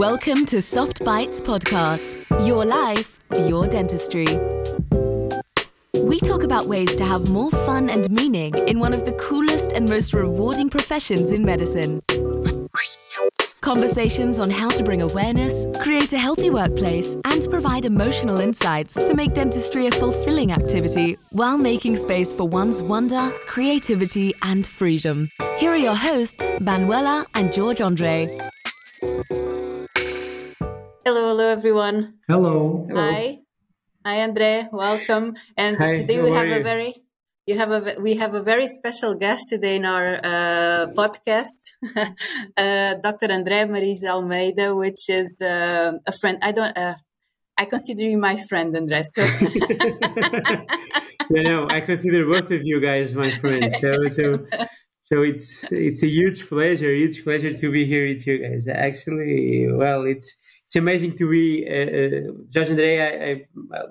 Welcome to Soft Bites Podcast Your Life, Your Dentistry. We talk about ways to have more fun and meaning in one of the coolest and most rewarding professions in medicine. Conversations on how to bring awareness, create a healthy workplace, and provide emotional insights to make dentistry a fulfilling activity while making space for one's wonder, creativity, and freedom. Here are your hosts, Manuela and Jorge Andre. Hello, hello, everyone. Hello. Hi, hi, Andre. Welcome. And Hi, today we are have a very you have a we have a very special guest today in our uh, podcast, uh, Dr. Andre Mariz Almeida, which is uh, a friend. I don't. Uh, I consider you my friend, Andre. So no, no, I consider both of you guys my friends. So, so, so it's it's a huge pleasure, huge pleasure to be here with you guys. Actually, well, it's it's amazing to be uh, uh, Jorge Andre. I, I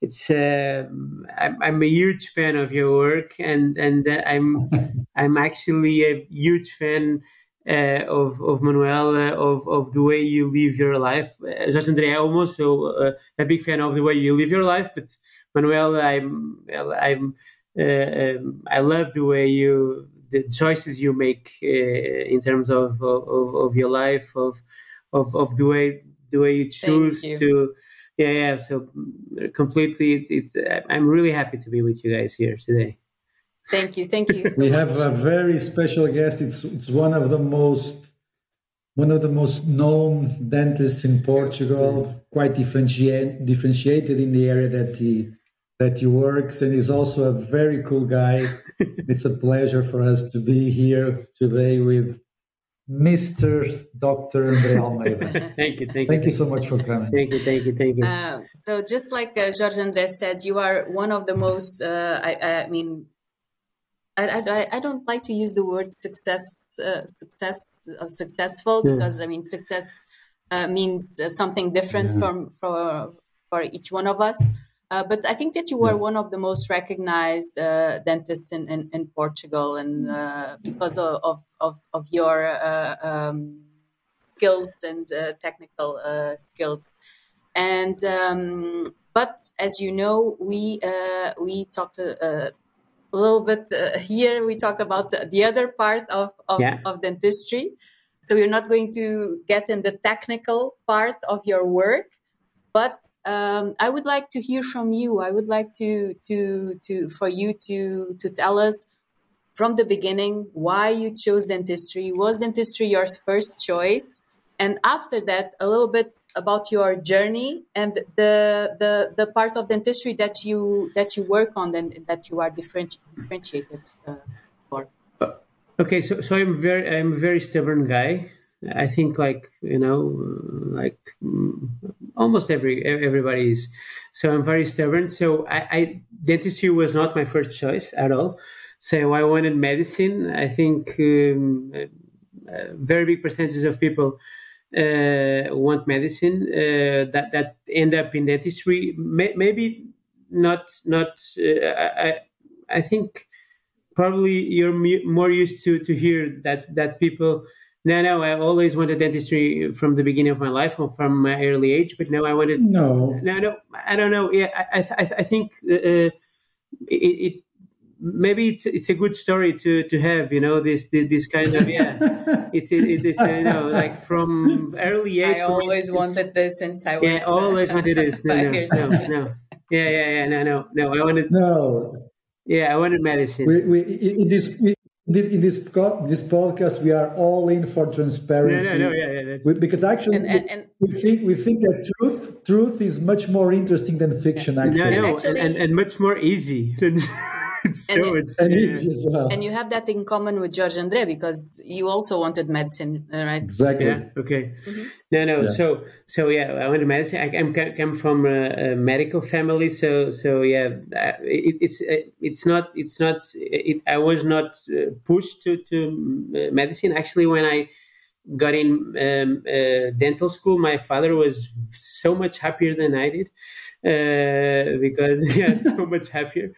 it's um I'm, I'm a huge fan of your work, and and uh, I'm I'm actually a huge fan. Uh, of of Manuel, uh, of of the way you live your life, uh, Jorge Andre. I'm also uh, a big fan of the way you live your life. But Manuel, I'm I'm uh, um, I love the way you the choices you make uh, in terms of, of of your life of of of the way the way you choose you. to yeah yeah so mm, completely it's, it's I'm really happy to be with you guys here today. thank you, thank you. We have a very special guest. It's it's one of the most one of the most known dentists in Portugal, quite differentiate, differentiated in the area that he that he works, and he's also a very cool guy. it's a pleasure for us to be here today with Mr. Dr. Andre Almeida. Thank you, thank you, Thank you so much for coming. thank you, thank you, thank you. Uh, so just like uh, Jorge Andrés said, you are one of the most. Uh, I, I mean, I, I, I don't like to use the word success, uh, success, uh, successful Yeah. because I mean success uh, means uh, something different Yeah. from for for each one of us. Uh, but I think that you were one of the most recognized uh, dentists in, in, in Portugal, and uh, because of, of, of, your uh, um, skills and uh, technical uh, skills. And um, but as you know, we uh, we talked a little bit uh, here. We talked about the other part of of, Yeah. of dentistry. So we're not going to get in the technical part of your work, but um, I would like to hear from you. I would like to to to for you to to tell us from the beginning why you chose dentistry. Was dentistry your first choice? And after that, a little bit about your journey and the the, the part of dentistry that you that you work on and that you are differenti- differentiated uh, for. Okay, so so I'm very I'm a very stubborn guy. I think like you know like mm, almost every everybody is. So I'm very stubborn. So I, I dentistry was not my first choice at all. So I wanted medicine. I think um, a, very big percentage of people uh, want medicine uh, that that end up in dentistry. May, maybe not not. Uh, I- I think probably you're more used to to hear that that people no no i always wanted dentistry from the beginning of my life or from my early age but no i wanted No, no no i don't know. Yeah i i, I think uh, it, it maybe it's it's a good story to to have you know this this, this kind of yeah. It's it, it's uh, you know like from early age I always it's- wanted this since I was yeah always wanted this. No no no, no. Yeah yeah yeah no no no i wanted no. yeah i wanted medicine. We, we, in in this in this in this, this podcast, we are all in for no transparency. no no yeah yeah We- because actually, And, and, and we think we think that truth truth is much more interesting than fiction. No, Actually, no, and, actually- and, and much more easy. it's so And it- and easy as well. and you have that in common with Jorge Andre because you also wanted medicine, uh, right? exactly. Yeah. Okay. No, no. Yeah. So, so yeah, I went to medicine. I am come from a, a medical family, so so yeah, uh, it, it's uh, it's not it's not. It, I was not uh, pushed to to uh, medicine. Actually, when I got in um, uh, dental school, my father was so much happier than I did uh, because yeah, so much happier.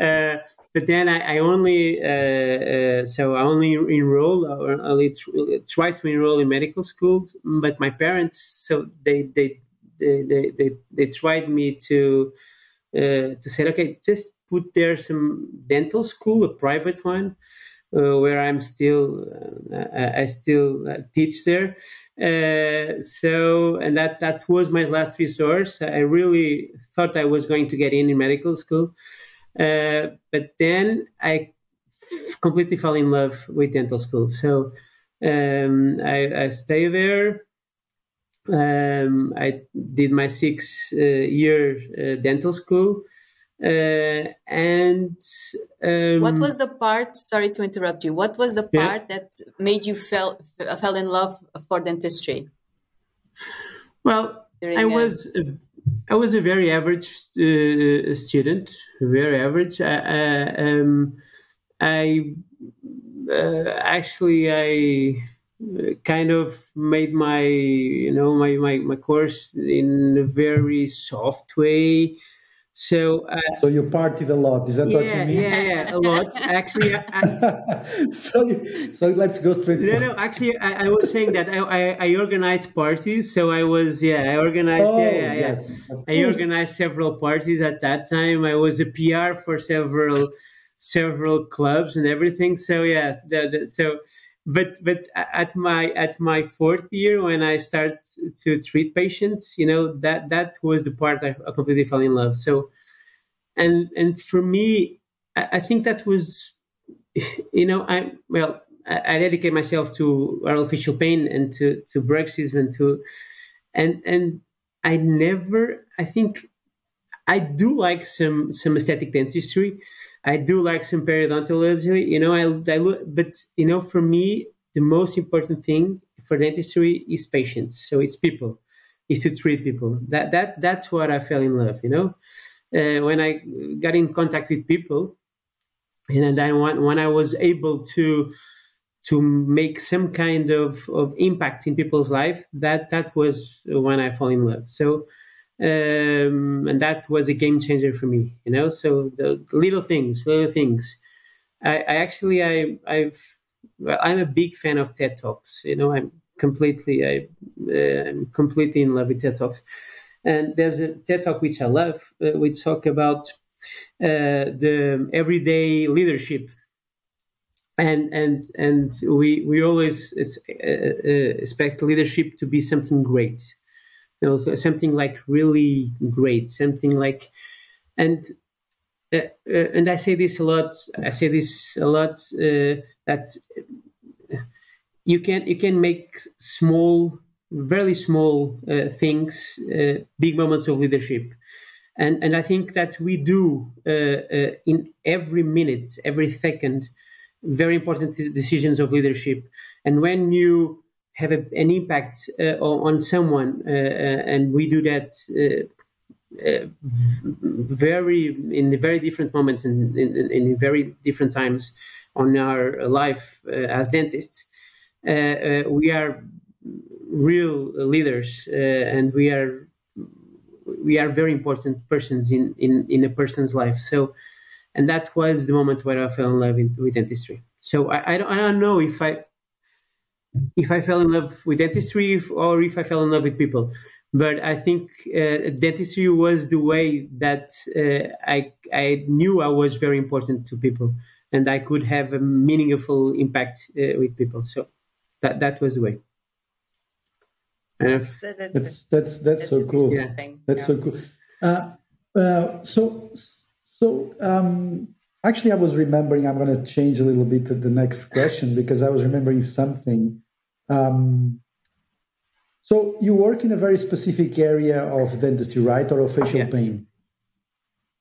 Uh, but then I, I only uh, uh, so I only enroll or only tr- try to enroll in medical schools. But my parents, so they they they they, they, they tried me to uh, to say, okay, just put there some dental school, a private one, uh, where I'm still uh, I still uh, teach there. Uh, so and that that was my last resource. I really thought I was going to get in in medical school, uh, but then I completely fell in love with dental school. So um, I, I stay there. Um, I did my six uh, year uh, dental school. Uh, and um, what was the part? Sorry to interrupt you. What was the part yeah. that made you fell fell in love for dentistry? Well, I was a, I was a very average uh, student, very average. I, I, um, I uh, actually I kind of made my you know my, my, my course in a very soft way so, uh, so you partied a lot. Is that yeah, what you mean? Yeah, yeah, a lot. Actually, I, so so let's go straight. No, no. Actually, I, I was saying that I, I, I, organized parties. So I was yeah, I organized. Oh, yeah, yeah, yes, yeah. I organized several parties at that time. I was a PR for several several clubs and everything. So yeah, the, the, so but but at my at my fourth year when I start to treat patients, you know that that was the part I, completely fell in love. So, and and for me, I, I think that was, you know, I well I, I dedicate myself to orofacial pain and to to bruxism and to, and and I never I think I do like some some aesthetic dentistry. I do like some periodontology, you know, I, I look, but you know, for me, the most important thing for dentistry is patients. So it's people, is to treat people. That that that's what I fell in love, you know. Uh, when I got in contact with people, and then when, when I was able to to make some kind of, of impact in people's life, that that was when I fell in love. So um, and that was a game changer for me. You know, so the little things, little things. I, I actually, I, I've, well, I'm a big fan of TED talks. You know, I'm completely, I, uh, I'm completely in love with TED talks. And there's a TED talk which I love. Uh, we talk about uh, the everyday leadership and and and we we always uh, uh, expect leadership to be something great you know, something like really great, something like, and uh, uh, and I say this a lot. I say this a lot uh, that you can you can make small, very small uh, things, uh, big moments of leadership, and and I think that we do in every minute, every second, very important decisions of leadership, and when you have a, an impact uh, on someone, uh, uh, and we do that uh, very in very different moments and in, in, in, very different times on our life as dentists. we are real leaders, and we are we are very important persons in, in, in a person's life. So, and that was the moment where I fell in love with, with dentistry. So I, I, don't, I don't know if I if I fell in love with dentistry or if I fell in love with people. But I think uh, dentistry was the way that uh, I I knew I was very important to people, and I could have a meaningful impact uh, with people. So that that was the way. that's, that's that's that's, that's so cool. Yeah. That's yeah. so cool. Uh, uh, so so um, actually, I was remembering. I'm going to change a little bit to the next question because I was remembering something um, so you work in a very specific area of dentistry, right, or of facial yeah. pain,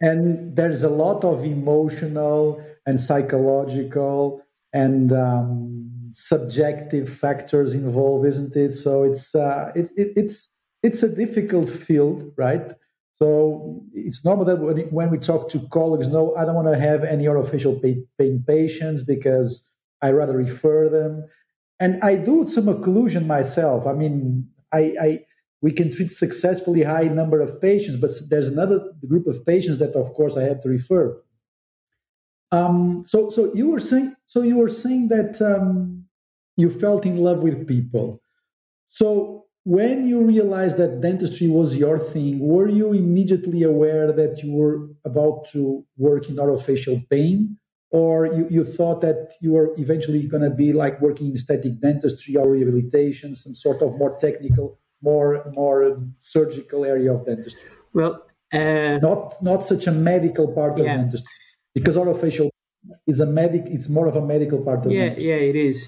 and there's a lot of emotional and psychological and um, subjective factors involved, isn't it? So it's uh, it, it, it's it's a difficult field, right? So it's normal that when, when we talk to colleagues, no, I don't want to have any facial pain, pain patients because I rather refer them and I do some occlusion myself. I mean, I, I we can treat successfully high number of patients, but there's another group of patients that, of course, I have to refer. Um, so, so you were saying, so you were saying that um, you felt in love with people. So, when you realized that dentistry was your thing, were you immediately aware that you were about to work in orofacial pain, or you, you thought that you were eventually going to be like working in aesthetic dentistry or rehabilitation, some sort of more technical, more more surgical area of dentistry? Well, uh, not not such a medical part of dentistry because orofacial is a medic it's more of a medical part of yeah dentistry. yeah it is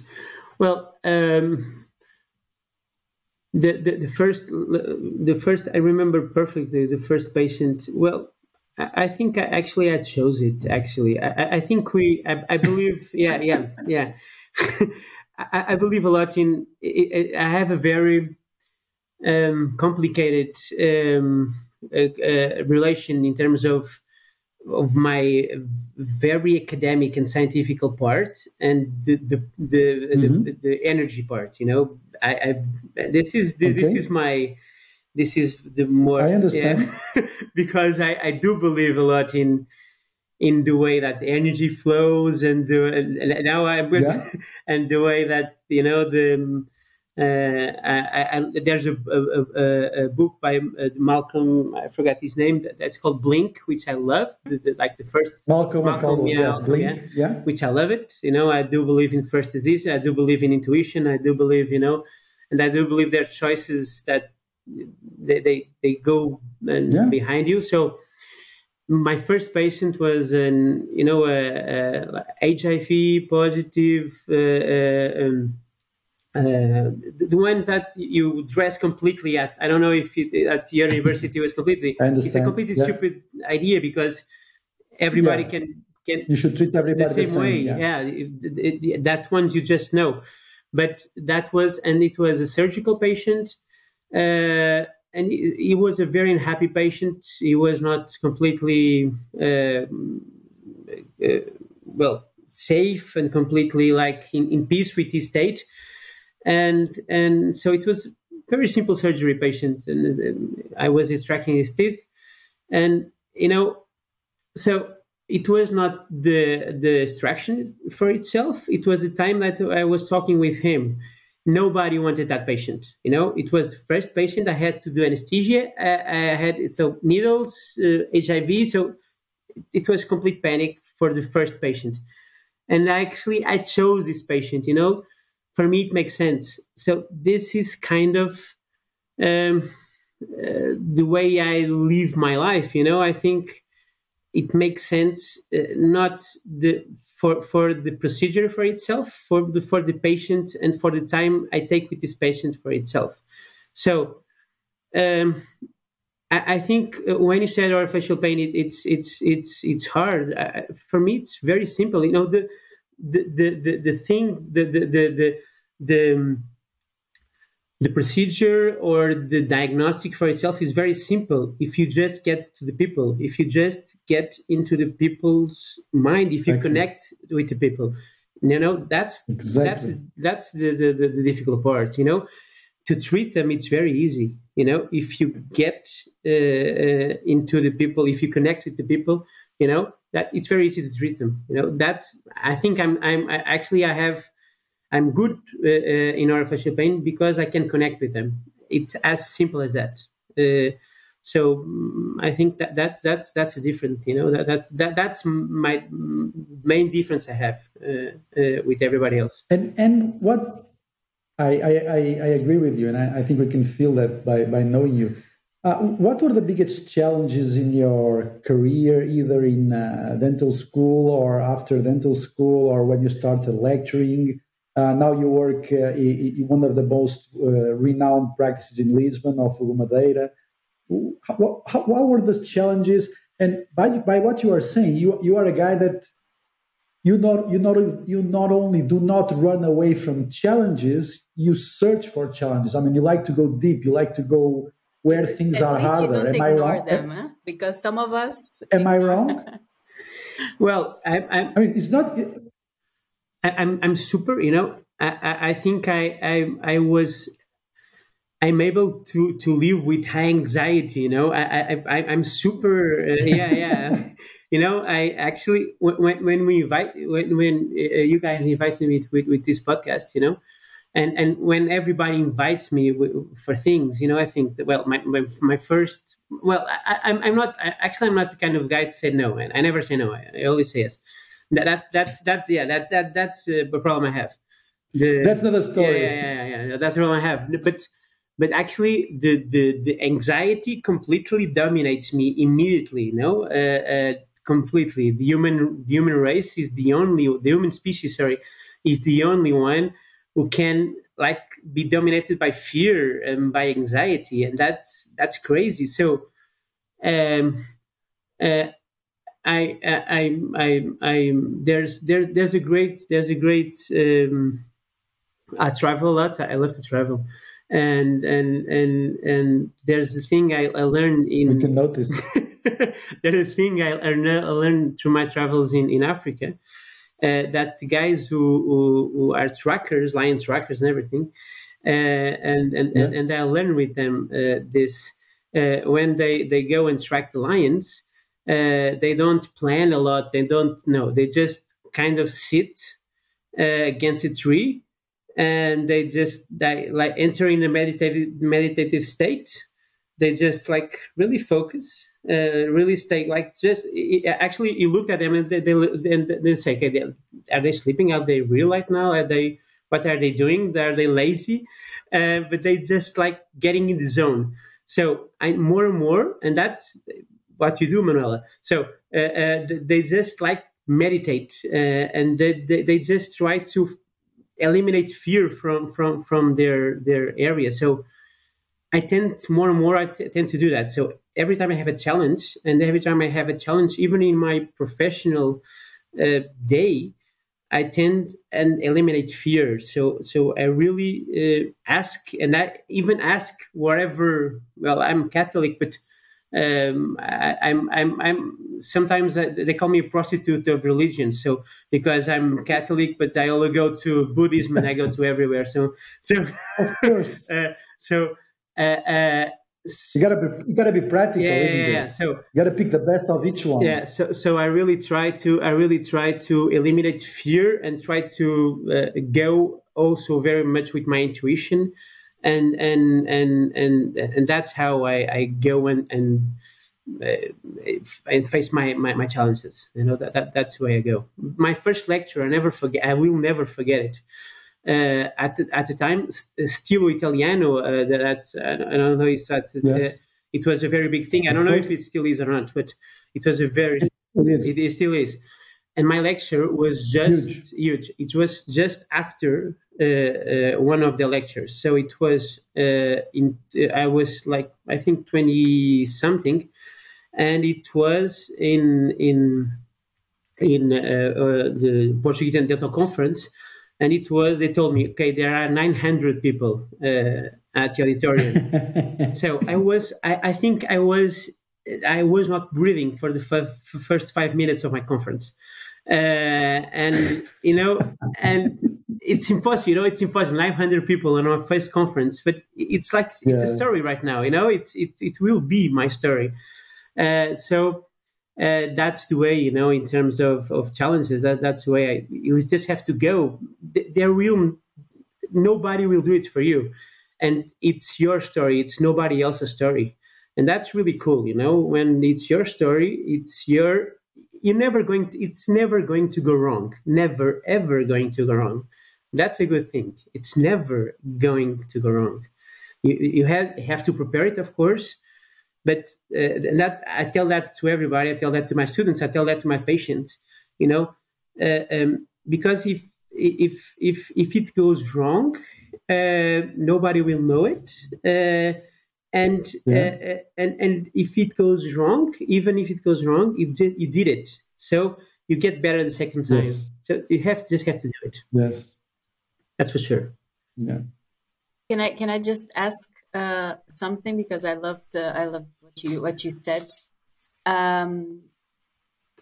well um, the, the the first the first i remember perfectly the first patient well I, think I, actually I chose it. Actually, I, I think we. I, I believe. Yeah, yeah, yeah. I, I believe a lot in. I have a very um, complicated um, uh, uh, relation in terms of of my very academic and scientific part and the the the, mm-hmm. the, the, energy part. You know, I, I this is this, okay. this is my this is the more I understand yeah, because I, I do believe a lot in in the way that the energy flows and the and now I'm good yeah. and the way that you know the uh, I, I, there's a, a, a, book by uh, Malcolm, I forgot his name, that's called Blink, which I love. The, the, like the first Malcolm, Malcolm yeah, yeah, Blink, yeah, yeah, which I love it. You know, I do believe in first disease. I do believe in intuition. I do believe, you know, and I do believe there are choices that they they, they go and yeah. behind you. So my first patient was an you know a, a HIV positive. Uh, um, uh, the, the ones that you dress completely at. I don't know if it, at your university was completely. It's a completely yeah. stupid idea because everybody yeah. can can. You should treat everybody the same, the same way. Yeah, yeah it, it, that ones you just know. But that was, and it was a surgical patient, uh, and he, he, was a very unhappy patient. He was not completely, uh, uh well, safe and completely like in, in peace with his state and and so it was very simple surgery patient, and, and I was extracting his teeth, and you know, so it was not the the extraction for itself. It was the time that I was talking with him. Nobody wanted that patient. You know, it was the first patient. I had to do anesthesia. I, I had so needles, uh, HIV. So it was complete panic for the first patient. And actually, I chose this patient. You know, for me it makes sense. So this is kind of um, uh, the way I live my life. You know, I think it makes sense uh, not the for for the procedure for itself, for the for the patient, and for the time I take with this patient for itself. So. Um, I, I think uh, when you said orofacial pain, it, it's it's it's it's hard. Uh, for me, it's very simple. You know, the the the the, the thing the the the the the, the procedure or the diagnostic for itself is very simple. If you just get to the people if you just get into the people's mind if you exactly. connect with the people you know that's exactly. that's that's the, the, the, difficult part you know? To treat them it's very easy you know? If you get uh, uh, into the people if you connect with the people you know? That it's very easy to treat them you know? That's i think i'm i'm I, actually i have I'm good uh, uh, in orofacial pain because I can connect with them. It's as simple as that. Uh, so mm, I think that, that that's that's a different. You know that that's that that's my main difference I have uh, uh, with everybody else. And and what I I, I agree with you, and I, I, think we can feel that by by knowing you. Uh, what were the biggest challenges in your career, either in dental school or after dental school, or when you started lecturing? Uh, now you work uh, in one of the most uh, renowned practices in Lisbon of Madeira. What, what, were the challenges? And by, by what you are saying, you, you are a guy that you not, you, not, you not only do not run away from challenges, you search for challenges. I mean, you like to go deep, you like to go where things At are harder. am I wrong? Them, huh? Because some of us. Am I wrong? well, I, I, I mean, it's not. I, am I'm super. You know, I, I think I, I I was I'm able to to live with high anxiety. You know, I I, I am super. Uh, yeah, yeah. you know, I actually when when we invite when when uh, you guys invited me with with this podcast, you know, and and when everybody invites me for things, you know, I think that well, my my, my first well, I, I'm I'm not I, actually I'm not the kind of guy to say no, and I never say no. I, I always say yes. That, that that's that's yeah that that that's a problem I have. The, that's not a story. Yeah, yeah, yeah, yeah, That's the problem I have. But but actually the the the anxiety completely dominates me immediately. You know. Uh, uh, completely. The human the human race is the only the human species, sorry, is the only one who can like be dominated by fear and by anxiety, and that's that's crazy. So, um, uh, I, I, I, I, there's, there's, there's a great, there's a great. Um, I travel a lot. I love to travel, and and and and there's the thing I, I learned in. We can notice. there's a thing I, I learned through my travels in in Africa. Uh, that guys who, who, who, are trackers, lion trackers, and everything, uh, and and, yeah. and and I learn with them uh, this uh, when they they go and track the lions, uh, they don't plan a lot. They don't know. They just kind of sit uh, against a tree, and they just they, like enter in a meditative meditative state. They just like really focus uh, really stay like just it, actually you look at them and they, they, they say okay, are they sleeping are they real right now are they what are they doing are they lazy uh, but they just like getting in the zone so I more and more and that's what you do Manuela so uh, uh they just like meditate uh, and they, they, they just try to eliminate fear from from from their their area so I tend more and more I t- tend to do that so every time I have a challenge, and every time I have a challenge, even in my professional uh, day, I tend and eliminate fear. So so I really uh, ask, and I even ask wherever. Well, I'm Catholic, but um, I, I'm, I'm I'm sometimes they call me a prostitute of religion. So because I'm Catholic, but I only go to Buddhism and I go to everywhere. So so of course. uh, so. Uh, uh you gotta be you gotta be practical yeah, isn't yeah, it yeah. so you gotta pick the best of each one yeah so so i really try to i really try to eliminate fear and try to uh, go also very much with my intuition and and and and and that's how i i go and and uh, and face my, my, my challenges you know that, that that's the way i go my first lecture i never forget i will never forget it uh, at the, at the time, Stilo Italiano. Uh, that I don't know if that uh, it was a very big thing. I don't know if it still is or not, but it was a very it, it, it still is. And my lecture was just huge. huge. It was just after uh, uh, Uh, uh, one of the lectures. So it was uh, in. Uh, I was like I think twenty something, and it was in in in the Portuguese and Delta Conference and it was they told me okay there are 900 people uh, at the auditorium so i was I, I, think i was i was not breathing for the f- first five minutes of my conference uh, and you know and it's impossible you know it's impossible 900 people on our first conference but it's like it's yeah. a story right now you know it's it, it will be my story. Uh, so uh, that's the way you know in terms of, of challenges that that's the way I, you just have to go. There will nobody will do it for you. And it's your story it's nobody else's story. And that's really cool you know when it's your story it's your you're never going to, it's never going to go wrong never ever going to go wrong that's a good thing it's never going to go wrong you, you have, have to prepare it of course but uh, that I tell that to everybody. I tell that to my students. I tell that to my patients. You know, uh, um, because if if if if it goes wrong, uh, nobody will know it. And yeah. Uh, uh, and and if it goes wrong, even if it goes wrong, you did you did it. So you get better the second time. Yes. So you have to just have to do it. Yes, that's for sure. Yeah. Can I can I just ask uh, something because I loved uh, I loved what you what you said. Um,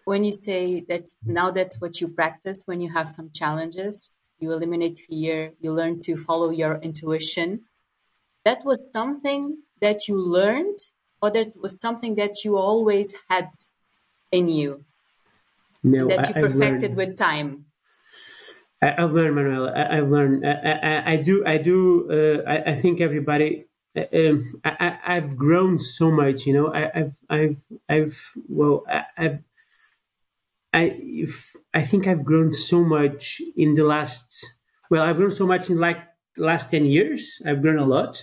when you say that now that's what you practice when you have some challenges, you eliminate fear, you learn to follow your intuition. That was something that you learned, or that was something that you always had in you. no, that you I, perfected with time. I, have learned, Manuel. I, have learned. I, I, do. I do. Uh, I, I, think everybody. Uh, um, I, have grown so much. You know. I, have I've. I've. Well. I, have I. If, I think I've grown so much in the last. Well, I've grown so much in like last ten years. I've grown a lot,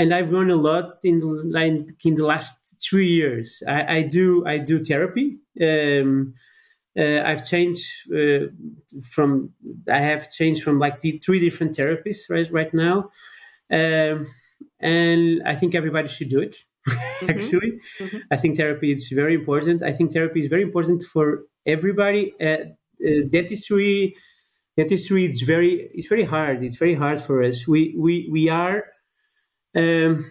and I've grown a lot in like in the last three years. I, I do. I do therapy. Um, uh, I've changed uh, from I have changed from like the three different therapists right right now, um, and I think everybody should do it. Mm-hmm. Actually, mm-hmm. I think therapy is very important. I think therapy is very important for everybody. Uh, uh, dentistry, dentistry is very it's very hard. It's very hard for us. We we we are. Um,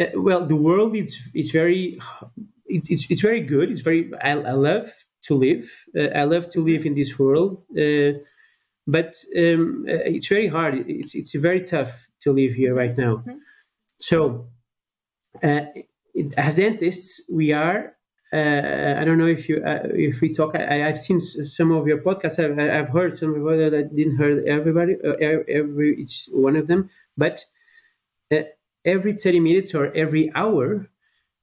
uh, well, the world is is very it, it's it's very good. It's very I, I love to live. Uh, I love to live in this world, uh, but um, uh, it's very hard. It's it's very tough to live here right now. Mm-hmm. So, as dentists, we are uh, I don't know if you uh, if we talk. I, have seen some of your podcasts. I've, I've heard some of that. I didn't hear everybody, uh, every each one of them. But every thirty minutes or every hour,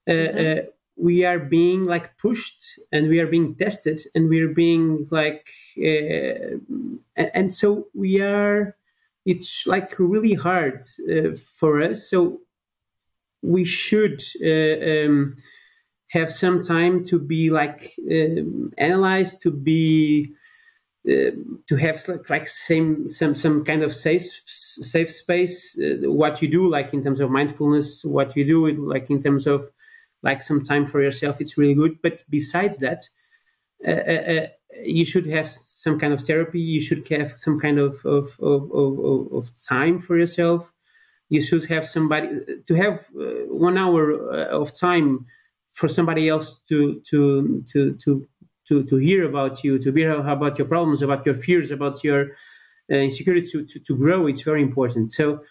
mm-hmm. we are being like pushed and we are being tested and we're being like uh, and, so we are it's like really hard uh, for us. So we should uh, um, have some time to be like um, analyzed to be uh, to have like, same some some kind of safe safe space uh, what you do like in terms of mindfulness what you do like in terms of like some time for yourself, it's really good. But besides that, uh, uh, you should have some kind of therapy. You should have some kind of of, of, of, time for yourself. You should have somebody to have one hour of time for somebody else to to to to to, to hear about you, to hear about your problems, about your fears, about your uh, insecurities, to, to, to grow. It's very important. So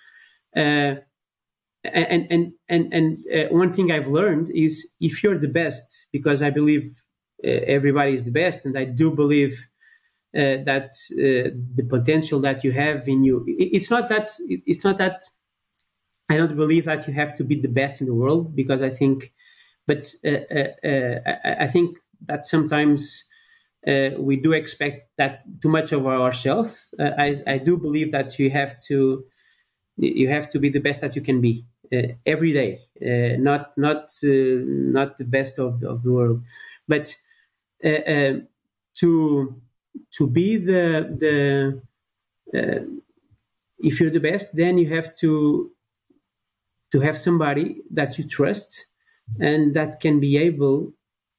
and and and and uh, one thing I've learned is if you're the best, because I believe uh, everybody is the best, and I do believe uh, that uh, the potential that you have in you, it, it's not that it's not that I don't believe that you have to be the best in the world, because I think, but uh, uh, I, I, think that sometimes. we do expect that too much of ourselves. I, I do believe that you have to you have to be the best that you can be uh, every day, uh, not not uh, not the best of the, of the world, but to to be the the if you're the best, then you have to to have somebody that you trust and that can be able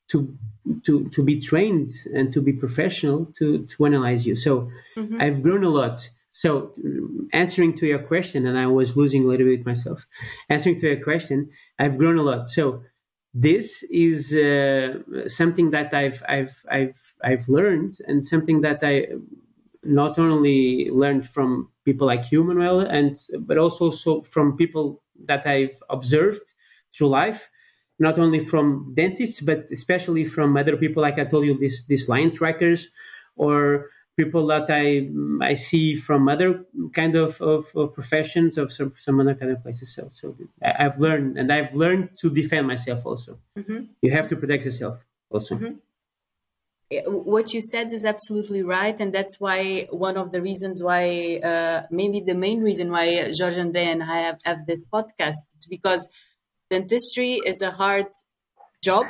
to to to be trained and to be professional to to analyze you. So mm-hmm. I've grown a lot so, answering to your question, and I was losing a little bit myself. Answering to your question, I've grown a lot. So, this is uh, something that I've I've I've I've learned, and something that I not only learned from people like you, Manuel, and but also so from people that I've observed through life, not only from dentists, but especially from other people, like I told you, these these line trackers, or people that I I see from other kind of, of, of professions of some, some other kind of places. So, so I've learned and I've learned to defend myself also. Mm-hmm. You have to protect yourself also. Mm-hmm. What you said is absolutely right, and that's why one of the reasons why, uh, maybe the main reason why George and I have, have this podcast, it's because dentistry is a hard job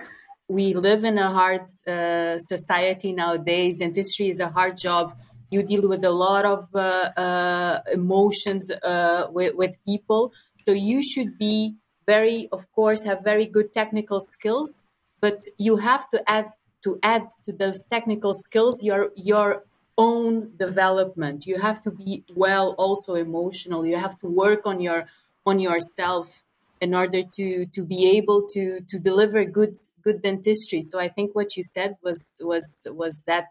we live in a hard uh, society nowadays. Dentistry is a hard job. You deal with a lot of uh, uh, emotions uh, with, with people. So you should be very, of course, have very good technical skills, but you have to add to add to those technical skills your your own development. You have to be well also emotional. You have to work on your on yourself in order to to be able to to deliver good good dentistry. So I think what you said was was was that,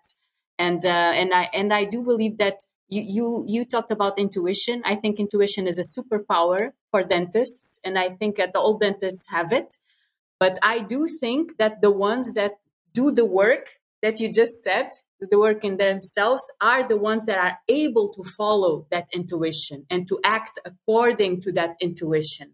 and uh, and I and I do believe that you you you talked about intuition. I think intuition is a superpower for dentists, and I think that all dentists have it. But I do think that the ones that do the work that you just said, the work in themselves, are the ones that are able to follow that intuition and to act according to that intuition.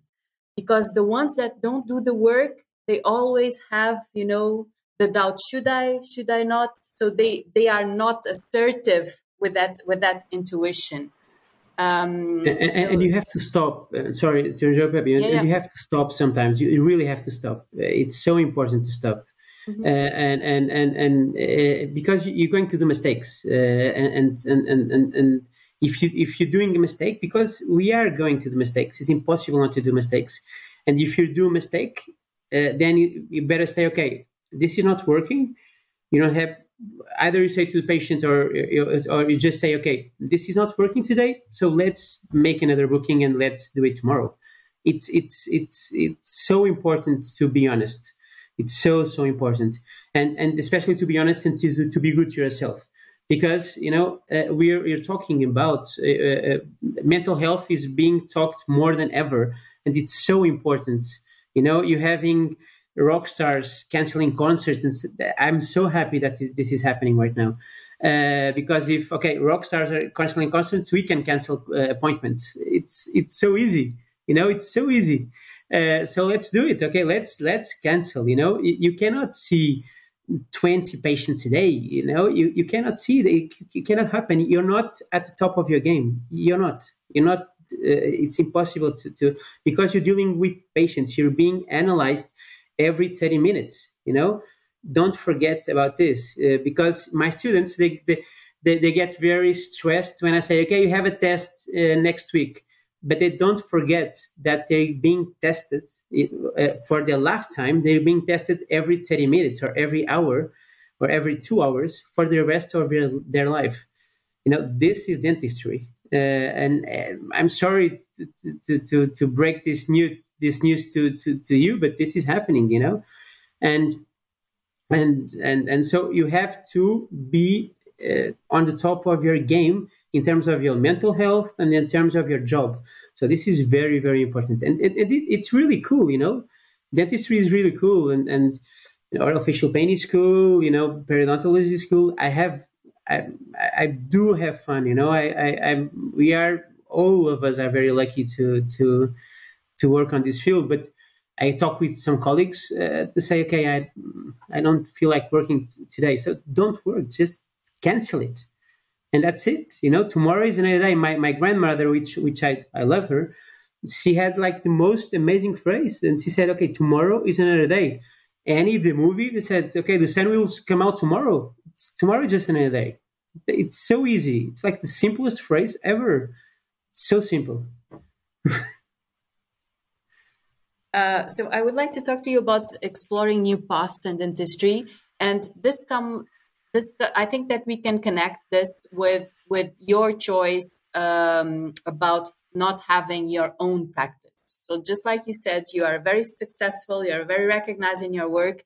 Because the ones that don't do the work, they always have, you know, the doubt should i should i not so they they are not assertive with that with that intuition um, and, so, and, you have to stop. Uh, sorry to interrupt you. Yeah, yeah. You have to stop sometimes. You really have to stop. It's so important to stop. Mm-hmm. Uh, and and and and uh, because you're going to do mistakes, uh, and, and and and and if you if you're doing a mistake, because we are going to do mistakes, it's impossible not to do mistakes. And if you do a mistake, uh, then you, you better say, okay, this is not working. You don't have either you say to the patient or or you just say okay this is not working today so let's make another booking and let's do it tomorrow. It's it's it's it's so important to be honest. It's so so important. And and especially to be honest and to, to be good to yourself because you know uh, we're we're talking about uh, uh, mental health is being talked more than ever and it's so important. You know you're having rock stars canceling concerts and i'm so happy that this is happening right now. Uh, because if okay rock stars are canceling concerts we can cancel uh, appointments. It's it's so easy. You know it's so easy. Uh, so let's do it. Okay let's let's cancel. You know you, cannot see 20 patients a day you know? You, you cannot see it, it cannot happen. You're not at the top of your game. You're not. You're not uh, it's impossible to, to because you're dealing with patients. You're being analyzed every 30 minutes you know? Don't forget about this uh, because my students they, they, they get very stressed when i say okay you have a test uh, next week but they don't forget that they're being tested uh, for their lifetime they're being tested every 30 minutes or every hour or every two hours for the rest of their, their life. You know this is dentistry uh, and I'm sorry to, to, to, to, break this news this news to, to, to you, but this is happening, you know, and and and and so you have to be uh, on the top of your game in terms of your mental health and in terms of your job. So this is very very important, and it, it, it's really cool, you know. Dentistry is really cool, and and orofacial pain is cool, you know, periodontology is cool. I have I, I do have fun. You know, I, I, I, we are all of us are very lucky to to to work on this field. But I talk with some colleagues uh, to say, okay, I I don't feel like working t- today, so don't work. Just cancel it, and that's it. You know, tomorrow is another day. My my grandmother, which which I I love her, she had like the most amazing phrase, and she said, okay, tomorrow is another day. Annie the movie, they said, okay, the sun will come out tomorrow. It's tomorrow just another day. It's so easy. It's like the simplest phrase ever. It's so simple. uh, so I would like to talk to you about exploring new paths in dentistry, and this come this I think that we can connect this with with your choice um, about not having your own practice. So just like you said, you are very successful, you are very recognized in your work,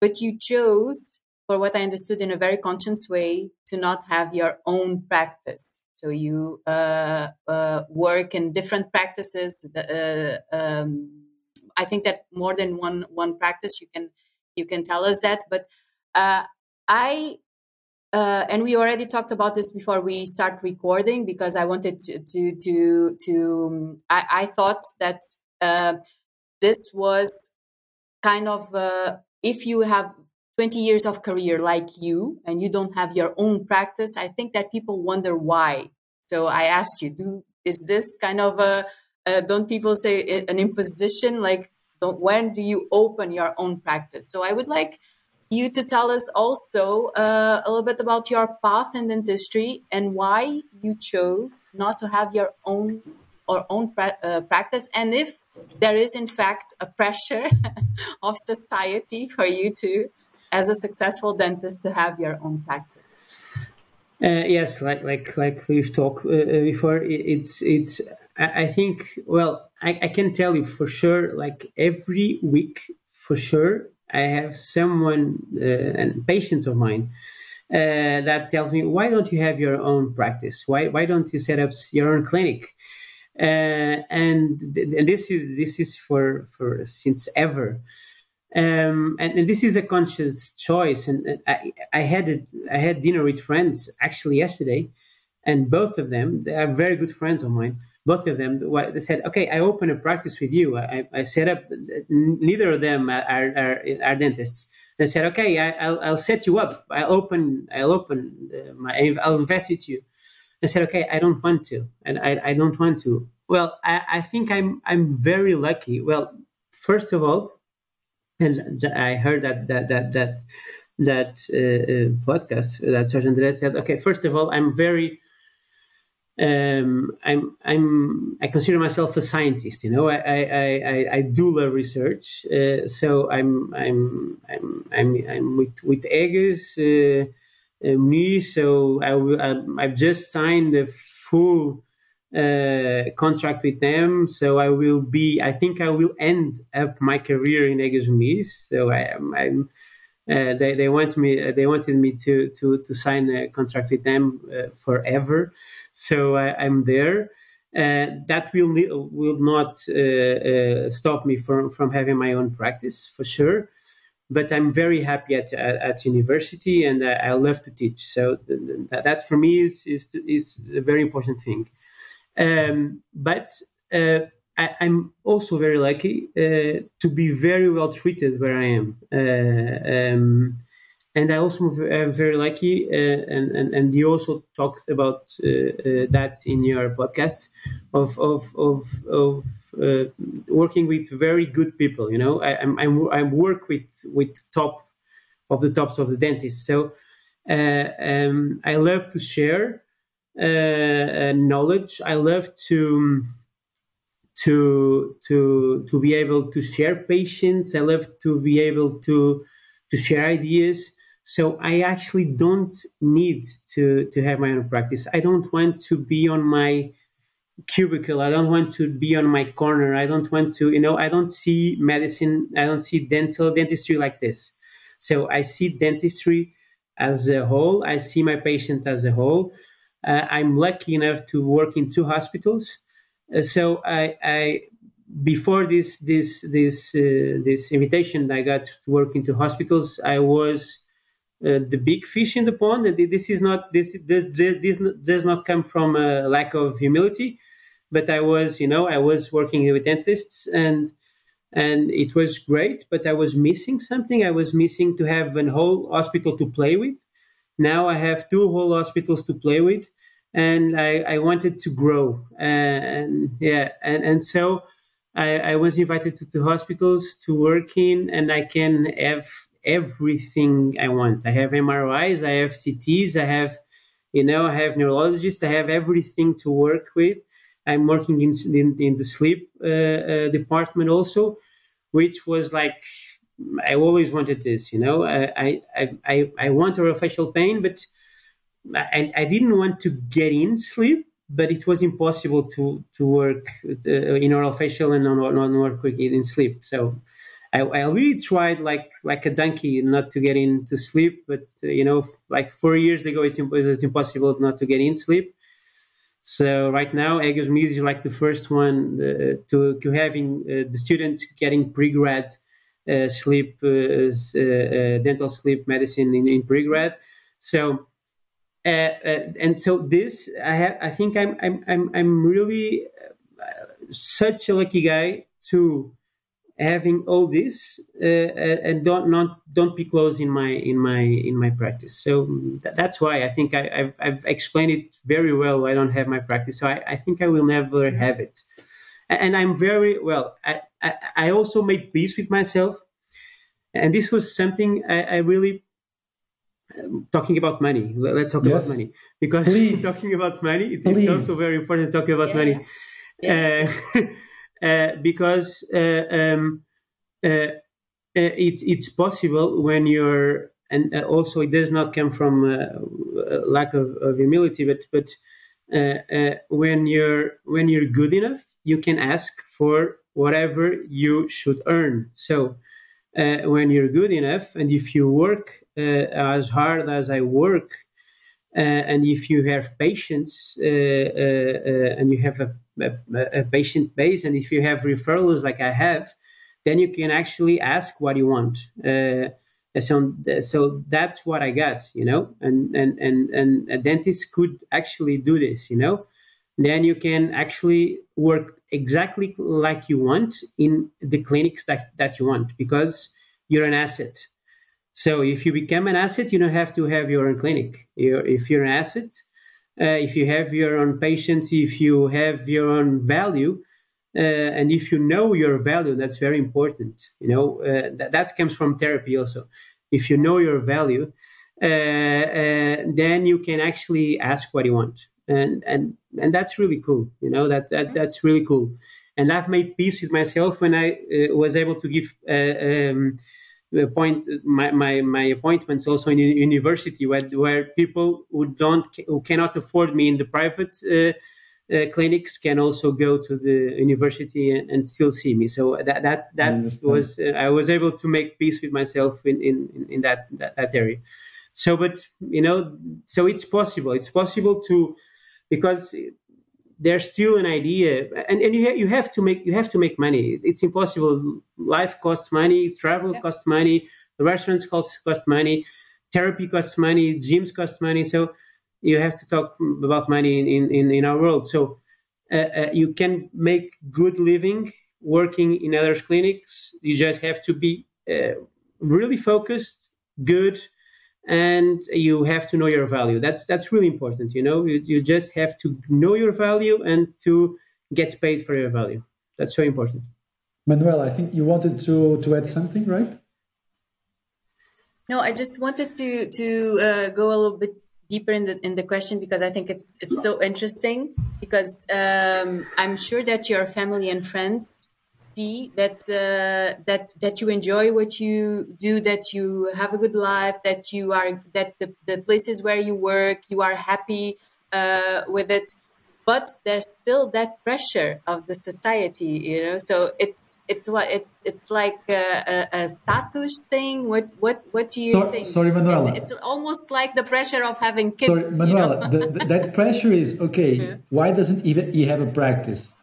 but you chose for what I understood in a very conscious way, to not have your own practice. So you uh, uh, work in different practices. Uh, um, I think that more than one one practice. You can you can tell us that. But uh, I uh, and we already talked about this before we start recording because I wanted to to to, to um, I, I, thought that uh, this was kind of if you have 20 years of career like you and you don't have your own practice i think that people wonder why. So i asked you do is this kind of a, don't people say an imposition? Like when do you open your own practice? So i would like you to tell us also uh, a little bit about your path in dentistry and why you chose not to have your own or own pra- uh, practice and if there is in fact a pressure of society for you to as a successful dentist to have your own practice? Uh, yes, like like like we've talked uh, uh before, it's it's. I think well, I, I can tell you for sure. Like every week, for sure, I have someone uh, and patients of mine uh, that tells me, "Why don't you have your own practice? Why why don't you set up your own clinic?" Uh, and and this is this is for for since ever Um, and, and, this is a conscious choice. And I, I had a, I had dinner with friends actually yesterday, and both of them they are very good friends of mine. Both of them they said, "Okay, I open a practice with you. I, I set up. Neither of them are, are, are dentists. They said, "Okay, I, will I'll set you up. I'll open. I'll open. My, I'll invest with you." I said, "Okay, I don't want to, and I, I don't want to." Well, I, I think I'm I'm very lucky. Well, first of all, and I heard that that that that that uh, uh, podcast that Sergeant said. Okay, first of all, I'm very um, I'm I'm I consider myself a scientist. You know, I I, I, I do love research. Uh, so I'm I'm I'm I'm, I'm with with Egas uh, uh, me. So I I've just signed a full uh, contract with them. So I will be. I think I will end up my career in Egas Moniz. So I am. I'm. Uh, they they want me. They wanted me to to to sign a contract with them uh, forever. So I, am there. Uh, that will will not uh, uh, stop me from from having my own practice for sure. But I'm very happy at at, at university, and I love to teach. So that, that for me is is is a very important thing. Um, but uh, I, am also very lucky uh, to be very well treated where I am. Uh, um, and I also am very lucky, uh, and, and and you also talked about uh, uh, that in your podcast of of of, of working with very good people. You know, I, I'm, I'm I work with with top of the tops of the dentists. So um, I love to share uh, knowledge. I love to to to to be able to share patients. I love to be able to to share ideas. So I actually don't need to to have my own practice. I don't want to be on my cubicle. I don't want to be on my corner. I don't want to, you know, I don't see medicine, I don't see dental dentistry like this. So I see dentistry as a whole. I see my patient as a whole. Uh, I'm lucky enough to work in two hospitals. Uh, so I, I, before this this this uh, this invitation I got to work into hospitals, I was uh, the big fish in the pond. This is not this this this, does not come from a lack of humility, but I was you know I was working with dentists and and it was great, but I was missing something. I was missing to have a whole hospital to play with. Now I have two whole hospitals to play with, and I, I wanted to grow. And yeah, and, and so I, I was invited to, to hospitals to work in, and I can have everything I want. I have MRIs, I have CTs, I have, you know, I have neurologists, I have everything to work with. I'm working in in, in the sleep uh, uh, department also, which was like I always wanted this. You know, I I I, I want orofacial pain, but I, I didn't want to get in sleep, but it was impossible to to work uh, in orofacial and non non work in sleep. So I, I really tried like like a donkey not to get into sleep, but uh, you know, like four years ago, it's, impossible not to get in sleep. So right now, Egas Moniz is like the first one uh, to to having uh, the student getting pre-grad uh, sleep, uh, dental sleep medicine in, in pre-grad. So uh, uh, and so this I have I think I'm I'm I'm, I'm really uh, such a lucky guy to having all this and don't not don't be close in my in my in my practice. So that's why i think I, have I've explained it very well i don't have my practice. So i, I think i will never have it. And i'm very well i i, I also made peace with myself. And this was something I, I really talking about money. Let's talk yes. about money because talking about money, it, it's also very important talking about yeah. money. Yes, uh, uh, because uh, um, uh, uh, it's it's possible when you're and uh, also it does not come from lack of, of, humility, but but when you're when you're good enough, you can ask for whatever you should earn. So when you're good enough, and if you work as hard as I work, uh, and if you have patience uh, and you have a, a, a, patient base, and if you have referrals like I have, then you can actually ask what you want. Uh, so, so that's what I got, you know, and, and, and, and a dentist could actually do this, you know, then you can actually work exactly like you want in the clinics that, that you want because you're an asset. So if you become an asset, you don't have to have your own clinic. You're, if you're an asset, uh, if you have your own patients, if you have your own value, uh, and if you know your value, that's very important. You know uh, that, that comes from therapy also. If you know your value, uh, uh, then you can actually ask what you want, and and and that's really cool. You know that, that that's really cool. And I've made peace with myself when I uh, was able to give. Um, point my, my, my appointments also in university where, where people who don't who cannot afford me in the private uh, uh, clinics can also go to the university and, and, still see me. So that that that was uh, i was able to make peace with myself in in, in that, that, that area. So but you know so it's possible. It's possible to because there's still an idea and, and you, ha- you have to make you have to make money. It's impossible. Life costs money travel yeah. costs money the restaurants cost cost money therapy costs money gyms cost money. So you have to talk about money in in, in our world. So uh, uh, you can make good living working in others clinics. You just have to be uh, really focused good and you have to know your value. That's that's really important you know? You, you just have to know your value and to get paid for your value. That's so important. Manuela i think you wanted to to add something right? No i just wanted to to uh, go a little bit deeper in the in the question because i think it's it's so interesting because um, i'm sure that your family and friends see that uh, that that you enjoy what you do that you have a good life that you are that the, the places where you work you are happy uh, with it. But there's still that pressure of the society you know? So it's it's what it's it's like a, a, a status thing. What what what do you so, think? sorry manuela. It's, it's, almost like the pressure of having kids sorry manuela you know? the, the, that pressure is okay yeah. why doesn't even he have a practice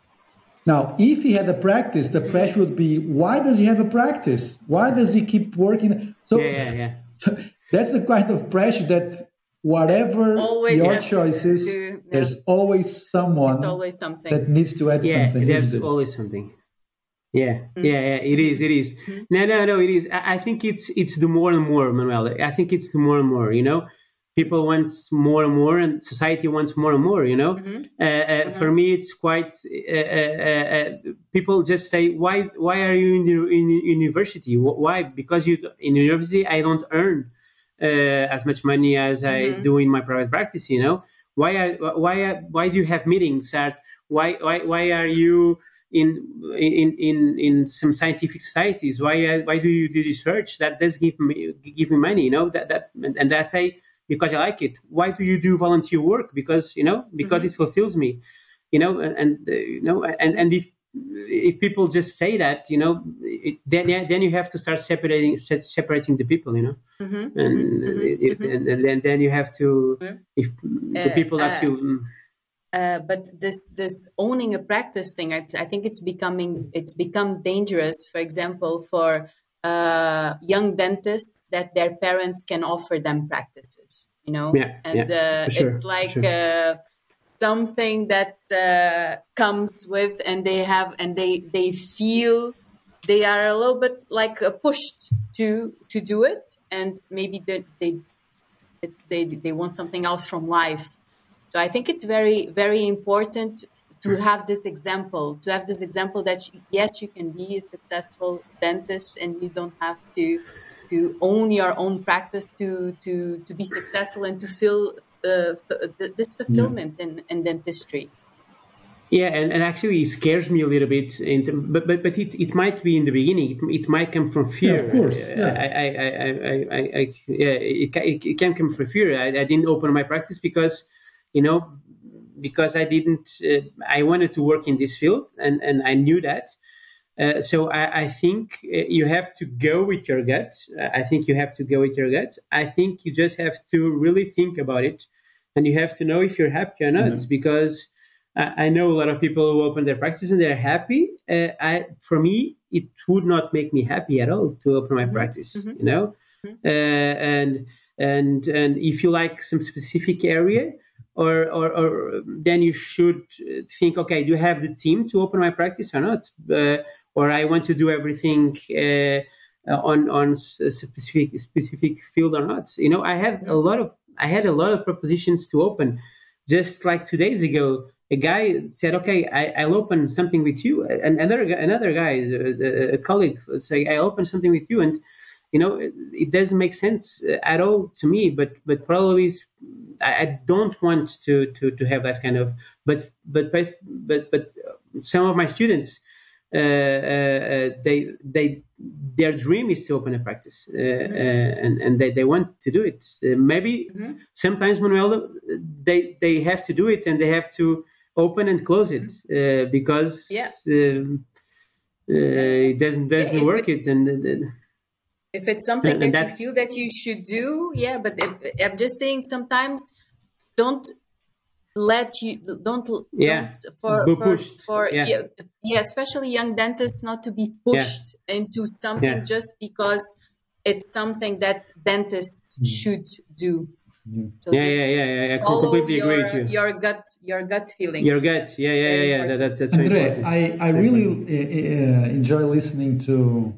now, if he had a practice, the pressure would be, why does he have a practice? Why does he keep working? So, yeah, yeah, yeah. so that's the kind of pressure that whatever always your choice is, to, yeah. there's always someone always something. that needs to add yeah, something. There's always something. Yeah, mm-hmm. yeah, yeah, it is, it is. Mm-hmm. No, no, no, it is. I, I think it's it's the more and more, Manuela. I think it's the more and more. You know, people want more and more and society wants more and more you know mm-hmm. Uh, uh, mm-hmm. for me it's quite uh, uh, uh, people just say why why are you in, the, in university why because you in university i don't earn uh, as much money as mm-hmm. i do in my private practice you know why are, why why do you have meetings at why why why are you in in in in some scientific societies why why do you do research that does give me give me money you know that that and, and I say because I like it. Why do you do volunteer work? Because you know, because mm-hmm. it fulfills me. You know, and, and uh, you know, and and if if people just say that, you know, it, then then you have to start separating separating the people, you know, mm-hmm. and, mm-hmm. It, mm-hmm. and, and then you have to if the uh, people that uh, you. Mm. Uh, but this this owning a practice thing, I, I think it's becoming it's become dangerous. For example, for uh, young dentists that their parents can offer them practices you know? Yeah, and yeah, uh, sure, it's like sure. uh, something that uh, comes with and they have and they they feel they are a little bit like uh, pushed to to do it. And maybe they, they they they want something else from life. So i think it's very very important to have this example, to have this example that yes, you can be a successful dentist and you don't have to to own your own practice to to to be successful and to feel uh, this fulfillment yeah. in, in dentistry. Yeah, and, and actually it scares me a little bit. In, but but but it, it might be in the beginning. It, it might come from fear. Yeah, of course. Yeah. I, I, I, I, I, I yeah, it, it, it, can come from fear. I, I didn't open my practice because, you know, because I didn't, uh, I wanted to work in this field and, and I knew that. Uh, so I, I, think uh, you have to go with your gut. I think you have to go with your gut. I think you just have to really think about it, and you have to know if you're happy or not. Mm-hmm. Because I, I know a lot of people who open their practice and they're happy. Uh, I, for me, it would not make me happy at all to open my mm-hmm. practice. Mm-hmm. You know, mm-hmm. uh, and and and if you like some specific area, or, or, or then you should think, okay, do you have the team to open my practice or not? Uh, or I want to do everything uh, on on a specific specific field or not. You know, I have a lot of I had a lot of propositions to open. Just like two days ago, a guy said, "Okay, I, will open something with you." And another another guy, a, a colleague, say, "I open something with you," and you know, it, it, doesn't make sense at all to me. But but probably I, I, don't want to to to have that kind of. But but but but but some of my students uh, uh, uh, they they their dream is to open a practice mm-hmm. and and they, they want to do it maybe mm-hmm. sometimes manuela they they have to do it and they have to open and close it mm-hmm. because yeah. Um, it doesn't doesn't yeah, work it, it and if it's something and, and that you feel that you should do yeah but if i'm just saying sometimes don't let you don't yeah don't, for be for, pushed. for yeah. yeah. yeah especially young dentists not to be pushed yeah. into something yeah. just because it's something that dentists mm. should do so yeah, yeah, yeah, yeah, I completely your, agree with you. Your gut, your gut feeling. Your gut, yeah, yeah, yeah, yeah. That, that's that's Andre, I I really uh, enjoy listening to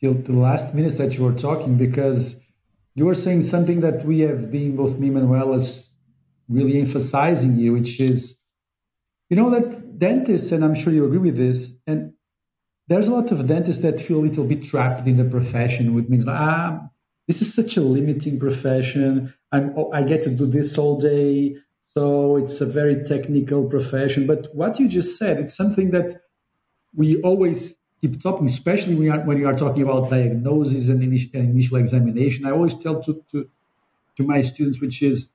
till the last minutes that you were talking because you were saying something that we have been both me and Manuel as really emphasizing here, which is, you know, that dentists, and I'm sure you agree with this, and there's a lot of dentists that feel a little bit trapped in the profession, which means, ah, this is such a limiting profession. I'm, oh, I get to do this all day. So it's a very technical profession. But what you just said, it's something that we always keep talking, especially when you are, when you are talking about diagnosis and initial, initial examination. I always tell to, to, to my students, which is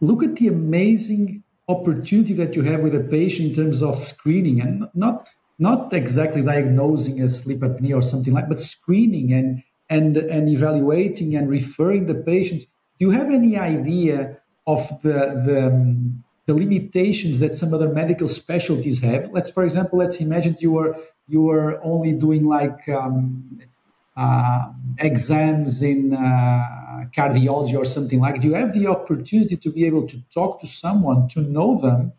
look at the amazing opportunity that you have with a patient in terms of screening and not not exactly diagnosing a sleep apnea or something like but screening and and and evaluating and referring the patient do you have any idea of the the, um, the limitations that some other medical specialties have let's for example let's imagine you were you were only doing like um, uh, exams in uh, cardiology or something like that. you have the opportunity to be able to talk to someone to know them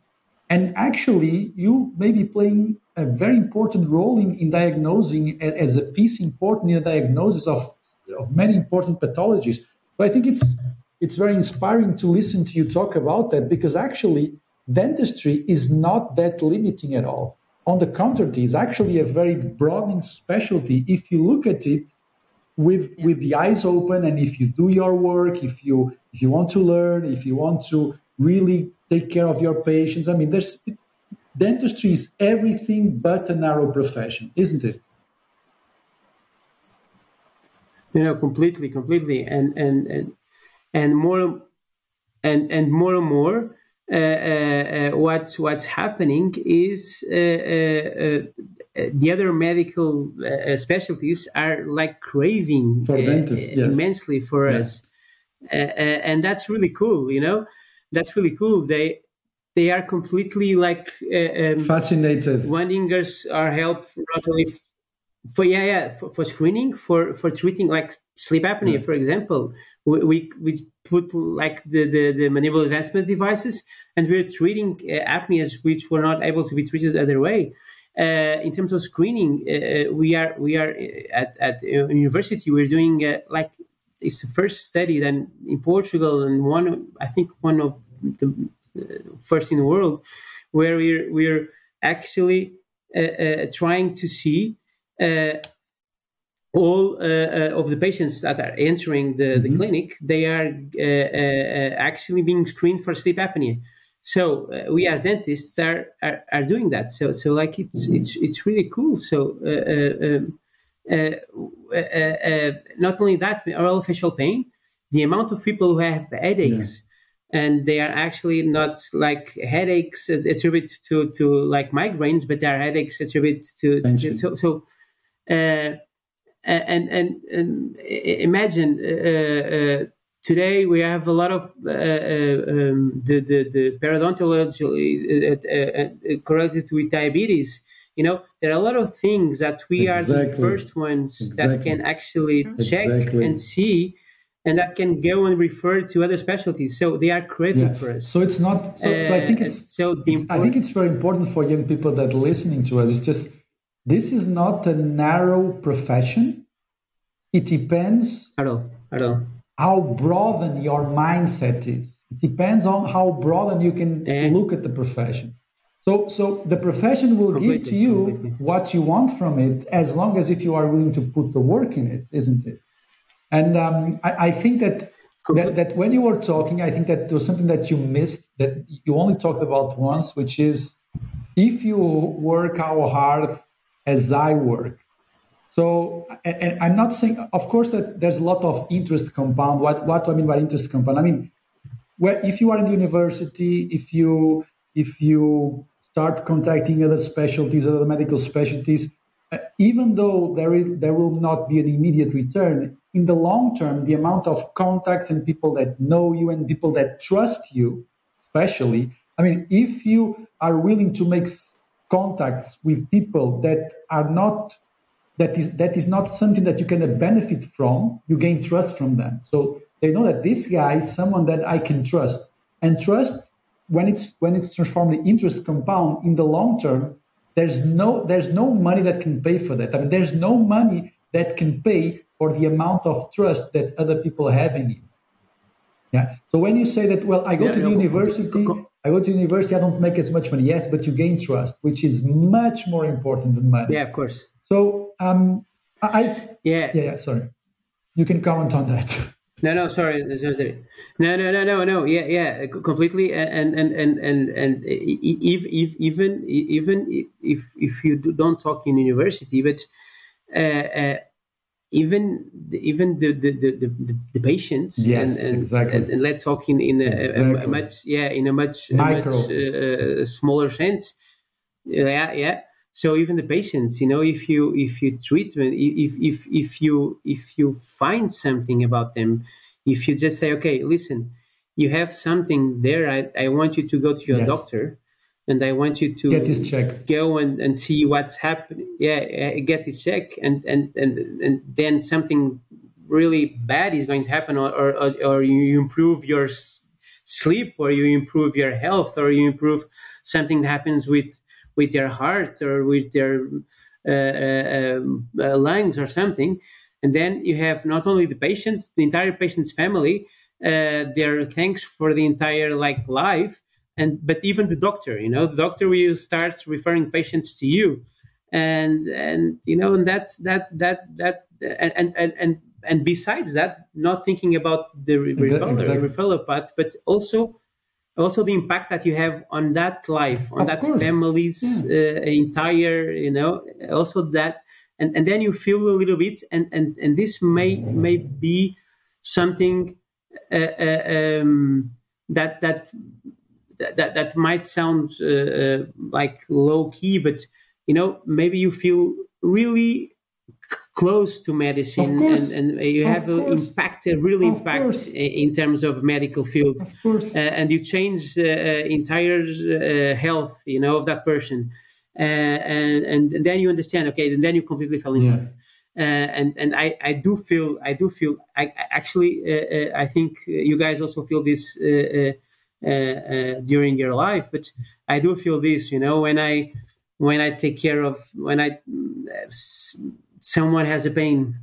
and actually you may be playing a very important role in, in diagnosing as a piece important in the diagnosis of, of many important pathologies so i think it's it's very inspiring to listen to you talk about that because actually dentistry is not that limiting at all on the contrary, it's actually a very broadening specialty if you look at it with yeah. with the eyes open and if you do your work, if you if you want to learn, if you want to really take care of your patients. I mean, there's dentistry is everything but a narrow profession, isn't it? You know, completely, completely, and and and and more and and more and more Uh, uh, uh, what's what's happening is the other medical specialties are like craving for dentists, yes. immensely for us, and that's really cool. You know, that's really cool. They they are completely like um, fascinated wanting us our help not only for yeah yeah for, for screening for for treating like sleep apnea mm. for example we, we, we put like the, the, the mandibular advancement devices and we're treating uh, apneas which were not able to be treated other way uh, in terms of screening uh, we are we are uh, at, at university we're doing uh, like it's the first study then in portugal and one i think one of the uh, first in the world where we're we're actually trying to see all uh, uh, of the patients that are entering the, mm-hmm. the clinic, they are uh, uh, actually being screened for sleep apnea. So uh, we as dentists are, are, are doing that. So so like it's mm-hmm. it's it's really cool. So um, not only that, orofacial pain, the amount of people who have headaches. Yeah. And they are actually not like headaches attributed to, to like migraines, but they are headaches attributed to, to so so and and and, and imagine uh, uh, today we have a lot of uh, uh um, the, the, the periodontology uh, uh, correlated with diabetes. You know, there are a lot of things that we exactly. are the first ones exactly. that can actually check exactly. and see and that can go and refer to other specialties. So they are craving yeah. for us. So it's not. So, uh, so I think it's. So it's, I think it's very important for young people that are listening to us. It's just this is not a narrow profession. It depends. At all. At all. How broaden your mindset is. It depends on how broaden you can yeah. look at the profession. So, so the profession will give to you completely. what you want from it, as long as if you are willing to put the work in it, isn't it? And um, I, I, think that, that that when you were talking, I think that there was something that you missed that you only talked about once, which is if you work how hard as I work. So, and, I'm not saying, of course, that there's a lot of interest compound. What what do I mean by interest compound? I mean, well, if you are in the university, if you if you start contacting other specialties, other medical specialties, uh, even though there, is, there will not be an immediate return, in the long term, the amount of contacts and people that know you and people that trust you, especially, I mean, if you are willing to make contacts with people that are not that is that is not something that you can benefit from, you gain trust from them. So they know that this guy is someone that I can trust. And trust, when it's when it's transformed the interest compound in the long term, there's no there's no money that can pay for that. I mean, there's no money that can pay for the amount of trust that other people have in you. Yeah. So when you say that, well, I go yeah, to the university, I go to university, I don't make as much money. Yes, but you gain trust, which is much more important than money. Yeah, of course. So um, I yeah yeah yeah sorry, you can comment on that. No, no, sorry, no, no, no, no, no. Yeah, yeah, completely. And and and and and if, if, even even if if you don't talk in university, but uh, uh, even even the the the, the, the patients yes and, and, exactly and, and, let's talk in, in a, exactly. a, a much yeah in a much, Micro. much uh, smaller sense yeah yeah so even the patients you know if you if you treat them if if if you if you find something about them if you just say okay listen you have something there i, I want you to go to your yes. doctor and I want you to get this check. Go and, and see what's happening. Yeah, get this check, and and and and then something really bad is going to happen, or or, or you improve your sleep, or you improve your health, or you improve something that happens with with your heart or with your uh, uh, um, uh, lungs or something. And then you have not only the patients, the entire patient's family, uh, their thanks for the entire like life, and but even the doctor you know the doctor will start referring patients to you and and you know and that's that that that and and and and besides that not thinking about the referral, exactly. referral part but also also the impact that you have on that life on of that course. family's yeah. uh, entire you know also that and and then you feel a little bit and and and this may may be something uh, uh, um, that that that that might sound uh, uh, like low key, but you know maybe you feel really close to medicine and, and, you have an impact a real of impact course. in terms of medical field. Uh, and you change the uh, entire uh, health you know of that person. Uh, and, and then you understand okay and then you completely fell in yeah. love. And and I, I do feel I do feel I actually I think you guys also feel this uh, uh, during your life. But I do feel this, you know, when I when I take care of when I someone has a pain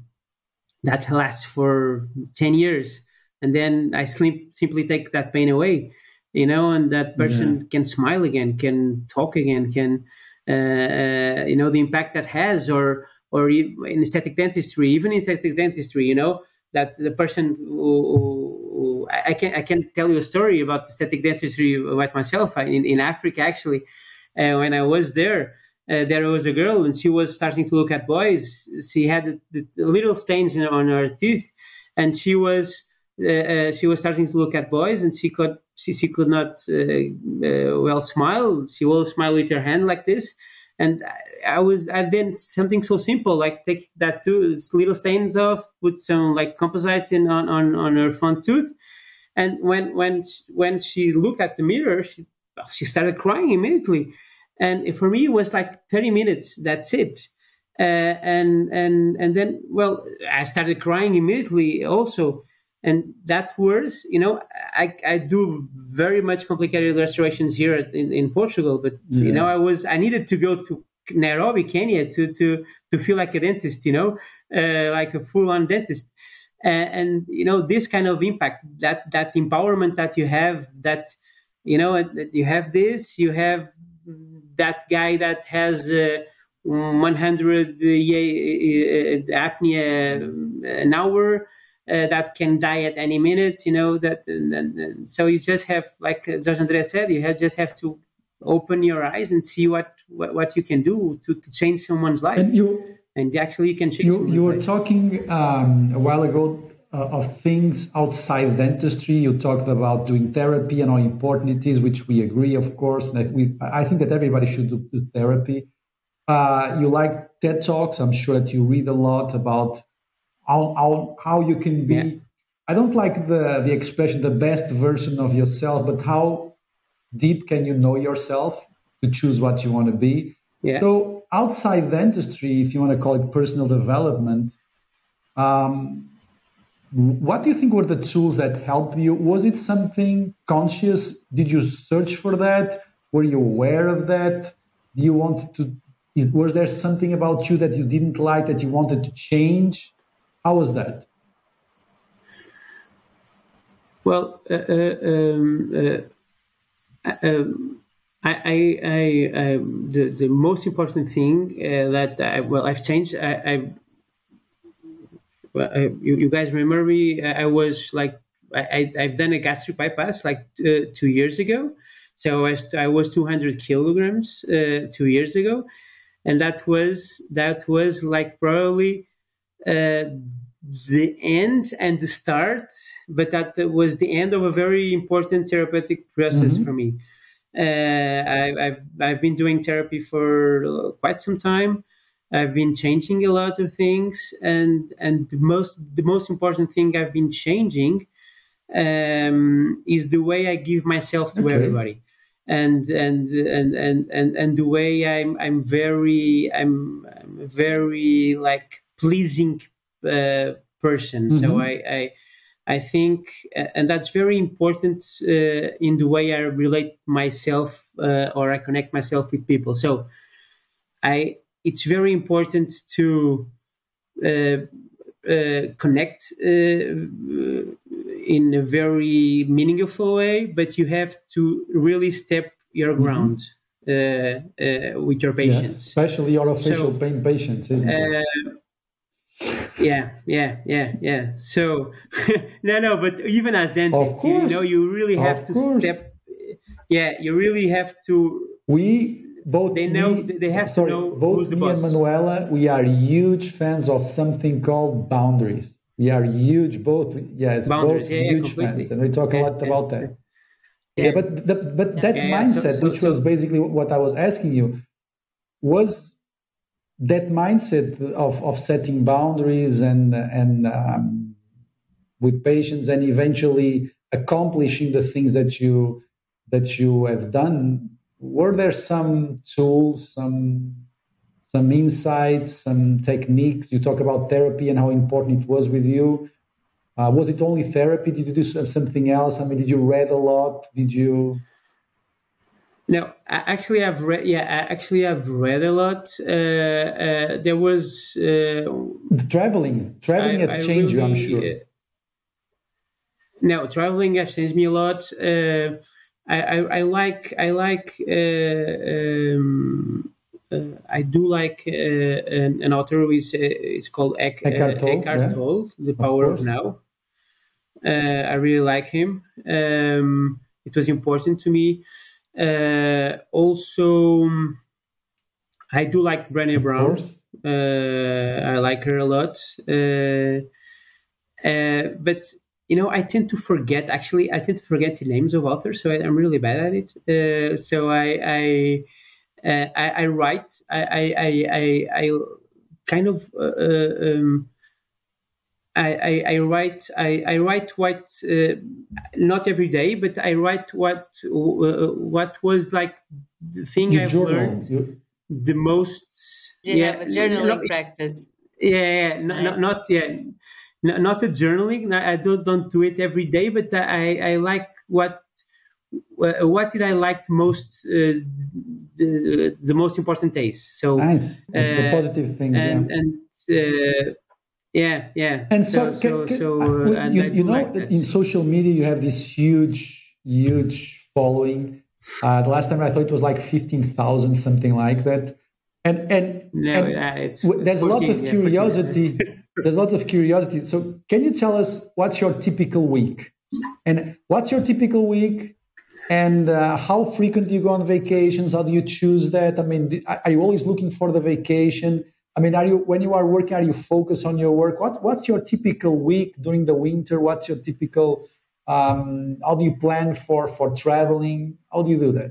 that lasts for 10 years and then i sleep, simply take that pain away you know and that person yeah. can smile again can talk again can uh, uh, you know the impact that has or or in aesthetic dentistry even in aesthetic dentistry you know that the person who, who I can I can tell you a story about aesthetic dentistry with myself in, in Africa actually. Uh, when I was there, uh, there was a girl and she was starting to look at boys. She had the, the little stains in, on her teeth, and she was uh, uh she was starting to look at boys, and she could she, she could not uh, uh, well smile. She will smile with her hand like this, and I, was I did something so simple like take that two little stains off, put some like composite in on on, on her front tooth, and when when when she looked at the mirror, she she started crying immediately, and for me it was like thirty minutes. That's it. Uh, and and and then well i started crying immediately also and that was you know i i do very much complicated restorations here in, in portugal but yeah. you know i was i needed to go to nairobi kenya to to to feel like a dentist you know uh, like a full-on dentist and, and, you know this kind of impact that that empowerment that you have that you know you have this you have that guy that has uh, 100 uh, apnea an hour uh, that can die at any minute you know that and, and, and so you just have like Jorge Andre said you have, just have to open your eyes and see what what, what you can do to, to change someone's life and you and actually you can change you, you were life. talking um, a while ago uh, of things outside dentistry you talked about doing therapy and how important it is which we agree of course that we i think that everybody should do, do therapy uh, you like TED Talks. I'm sure that you read a lot about how, how, how you can be. Yeah. I don't like the, the expression, the best version of yourself, but how deep can you know yourself to choose what you want to be? Yeah. So, outside dentistry, if you want to call it personal development, um, what do you think were the tools that helped you? Was it something conscious? Did you search for that? Were you aware of that? Do you want to is, was there something about you that you didn't like that you wanted to change? How was that? Well, uh, uh, um, uh, um, I, I, I, um, the, the most important thing uh, that I, well, I've changed. I, well, I you, you, guys remember me? I, was like, I, I've done a gastric bypass like uh, two years ago. So I was, I was 200 kilograms uh, two years ago and that was that was like probably uh, the end and the start, but that was the end of a very important therapeutic process mm-hmm. for me. Uh, I, have I've been doing therapy for quite some time. I've been changing a lot of things, and and the most the most important thing I've been changing um, is the way I give myself to okay. everybody and and and and and, and the way I'm I'm very I'm, I'm very like pleasing uh, person. Mm-hmm. So I, I I think, and that's very important uh, in the way I relate myself uh, or I connect myself with people. So I it's very important to uh, uh connect uh, in a very meaningful way, but you have to really step your mm-hmm. ground mm-hmm. uh, uh, with your patients. Yes, especially your orofacial so, pain patients, isn't it? Yeah, yeah, yeah, yeah. So, no, no, but even as dentists, you know, you really have to course. step. Yeah, you really have to. We both they know they have sorry, to know both me and Manuela. We are huge fans of something called boundaries we are huge both yes both yeah, huge fans and we talk yeah, a lot yeah, about that yes. yeah but the, but that mindset so, so, which so, was basically what i was asking you was that mindset of of setting boundaries and and um, with patience and eventually accomplishing the things that you that you have done were there some tools some some insights, some techniques. You talk about therapy and how important it was with you. Uh, was it only therapy? Did you do something else? I mean, did you read a lot? Did you? No, actually, I've read. Yeah, actually, I've read a lot. Uh, uh, there was uh, the traveling. Traveling I, has I changed really, you, I'm sure. Uh, no, traveling has changed me a lot. Uh, I, I, I, like I like um, uh, I do like uh, an, an, author who is uh, it's called Ek, Eckhart Tolle, Eckhart yeah. The Power of, of Now. I really like him. Um, it was important to me. Also, I do like Brené Brown. Uh, I like her a lot. Uh, but you know, I tend to forget. Actually, I tend to forget the names of authors, so I, am really bad at it. Uh, so I, I uh, I, I, write. I, I, I, I kind of uh, uh, um, I, I, I, write I, I write what uh, not every day, but I write what uh, what was like the thing you I've journal. learned You- the most. Do you yeah, have a journaling no, practice? yeah, yeah, yeah, no, no, Nice. not yeah, no, not the journaling. I don't don't do it every day, but I I like what uh, what did I like most uh, the the most important days. So nice. The- the Uh, positive things. and yeah. and uh, yeah, yeah. And so, so can- can- so, uh, uh, you, you know like in social media you have this huge, huge following. Uh, the last time I thought it was like fifteen thousand, something like that. And and, No, and yeah, there's a lot of yeah, 14, curiosity. there's a lot of curiosity. So can you tell us what's your typical week? And what's your typical week? And uh, how frequent do you go on vacations? How do you choose that? I mean, are you always looking for the vacation? I mean, are you when you are working, are you focused on your work? What what's your typical week during the winter? What's your typical? Um, how do you plan for for traveling? How do you do that?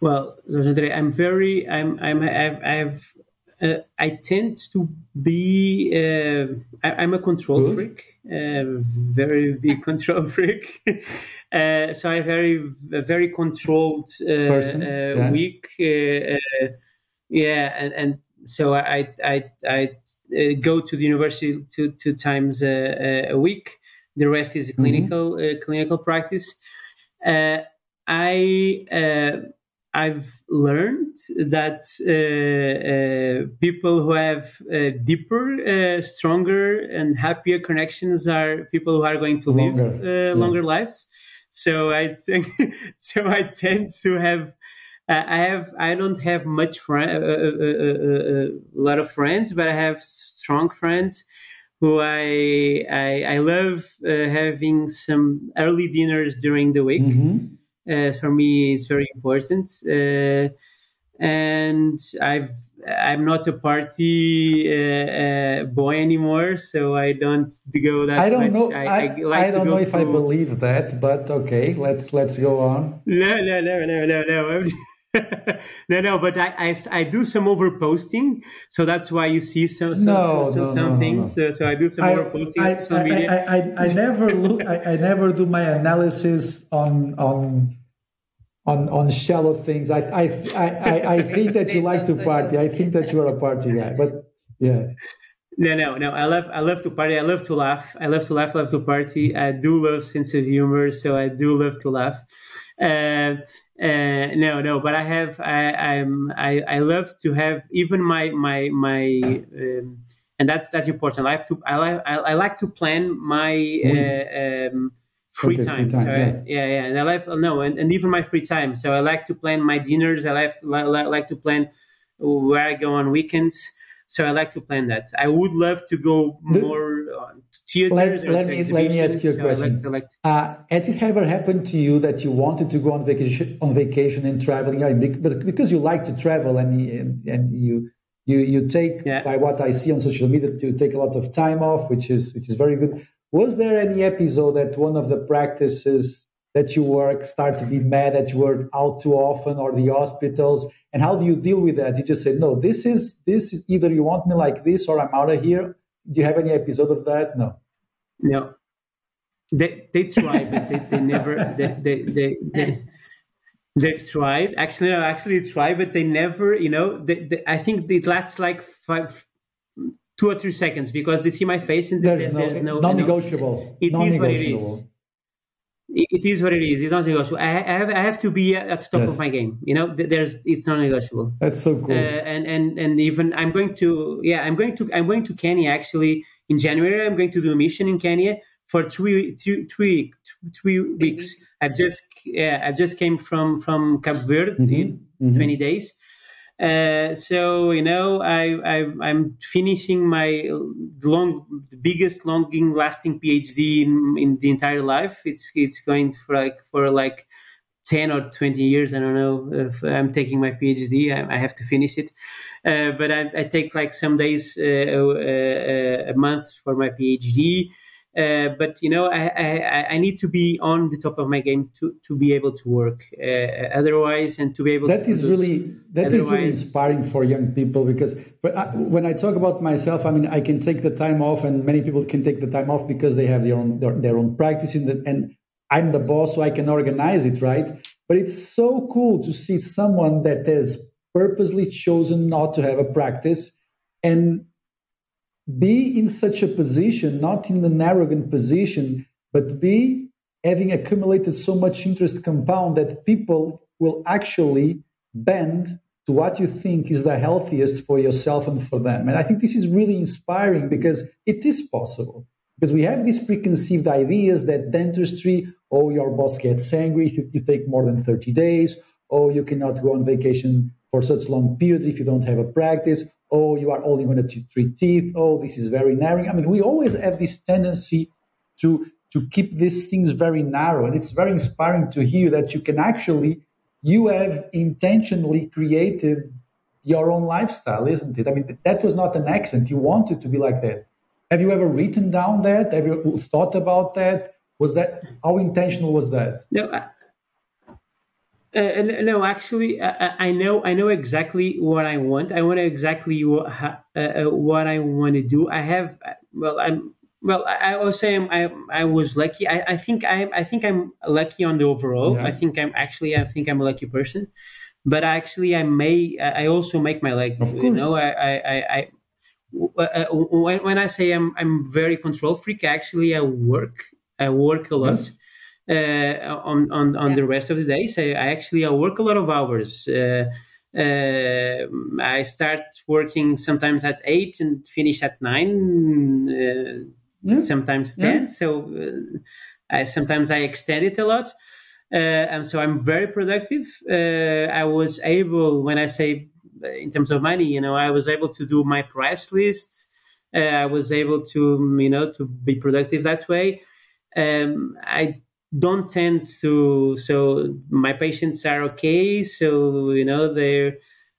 Well, I'm very, I'm, I'm, I've, I've uh, I tend to be, uh, I, I'm a control Good. freak, uh, very big control freak. uh, so I very, a very controlled uh, Person, uh, yeah. week. Yeah, and, and so I, I, I uh, go to the university two, two times a, a week. The rest is clinical, uh, clinical practice. Uh, I uh, I've learned that uh, uh, people who have uh, deeper, uh, stronger, and happier connections are people who are going to live Longer, yeah. longer lives. So I think, so I tend to have. Uh, I have. I don't have much friend, uh, uh, uh, uh, a lot of friends, but I have strong friends who I I, I love uh, having some early dinners during the week Mhm. uh, for me it's very important. Uh, and I've I'm not a party uh, uh, boy anymore, so I don't go that I don't much. know. I, I, I like I don't know if I believe that, but okay, let's let's go on. No, no, no, no, no, no. No, no, but I, I, I do some overposting, so that's why you see some some, No, some, no, no, some no, things. no. So, so I do some I, overposting I, I, media. I, I, I never look. I, I never do my analysis on on on on shallow things. I I I, I, I think that you like to party. I think that you are a party guy. But yeah, No, no, no. I love, I love to party. I love to laugh. I love to laugh. Love to party. I do love sense of humor, so I do love to laugh. Uh, uh, no, no, but I have, I, I'm, I, I love to have even my, my, my, um, and that's that's important. I like to, I like, I, I like to plan my uh, um, free Okay, free time. time, So I- yeah. yeah, yeah, and I like no, and, and even my free time. So I like to plan my dinners. I like like, like to plan where I go on weekends. So I like to plan that. I would love to go The- more on Let- let me- let me ask you a question. like uh, has it ever happened to you that you wanted to go on vacation on vacation and traveling? I mean, but because you like to travel and and, and you. You, you take Yeah. by what I see on social media to take a lot of time off, which is which is very good. Was there any episode that one of the practices that you work start to be mad that you were out too often or the hospitals? And how do you deal with that? You just say, no, this is this is either you want me like this or I'm out of here. Do you have any episode of that? No. no, they they try, but they, they never they they, they, they they've tried. Actually, no, actually try, but they never. You know, they, they, I think it lasts like five, two or three seconds because they see my face and There's there- no, there's no you know, non-negotiable. It is what it is. Non-negotiable. It it is what it is. It's not negotiable. I, I have I have to be at the top Yes. of my game. You know, there's it's not negotiable. That's so cool. Uh, and and and even I'm going to yeah I'm going to I'm going to Kenya actually in January. I'm going to do a mission in Kenya for three three three three weeks. weeks. I've just yeah I just came from from Cape Verde Mhm, in mhm. 20 days. Uh, so you know I, I I'm finishing my long biggest longing lasting PhD in, in the entire life. It's it's going for like for like 10 or 20 years. I don't know I'm taking my PhD. I, I have to finish it. Uh, but I, I take like some days, uh, uh, a month for my PhD. Uh, but you know, I, I, I need to be on the top of my game to, to be able to work. Uh, otherwise, and to be able that to is really that is really inspiring for young people because I, when I talk about myself, I mean I can take the time off, and many people can take the time off because they have their own their, their own practice, the, and I'm the boss, so I can organize it, right? But it's so cool to see someone that has purposely chosen not to have a practice and be in such a position, not in an arrogant position, but be having accumulated so much interest compound that people will actually bend to what you think is the healthiest for yourself and for them. And I think this is really inspiring because it is possible. Because we have these preconceived ideas that dentistry, oh, your boss gets angry if you take more than 30 days, oh, you cannot go on vacation for such long periods if you don't have a practice, oh, you are only going to treat teeth, oh, this is very narrow. I mean, we always have this tendency to, to keep these things very narrow. And it's very inspiring to hear that you can actually, you have intentionally created your own lifestyle, isn't it? I mean, that was not an accident. You wanted to be like that. Have you ever written down that? Have you thought about that? Was that how intentional was that? No, uh, no, actually, I, I, know I know exactly what I want. I want exactly what uh, uh, what I want to do. I have well, I'm well. I, I will say I'm, I I was lucky. I, I think I I think I'm lucky on the overall. Yeah. I think I'm actually I think I'm a lucky person. But actually, I may I also make my leg. Of course. You know, I I, I uh, when, when I say I'm I'm very control freak, actually I work I work a lot. Yes uh, on on, on yeah. the rest of the day. So I actually I work a lot of hours. Uh, uh, I start working sometimes at eight and finish at nine, yeah. sometimes ten. Yeah. So I, sometimes I extend it a lot. Uh, and so I'm very productive. Uh, I was able, when I say in terms of money, you know, I was able to do my price lists. Uh, I was able to, you know, to be productive that way. Um, I don't tend to so my patients are okay so you know they're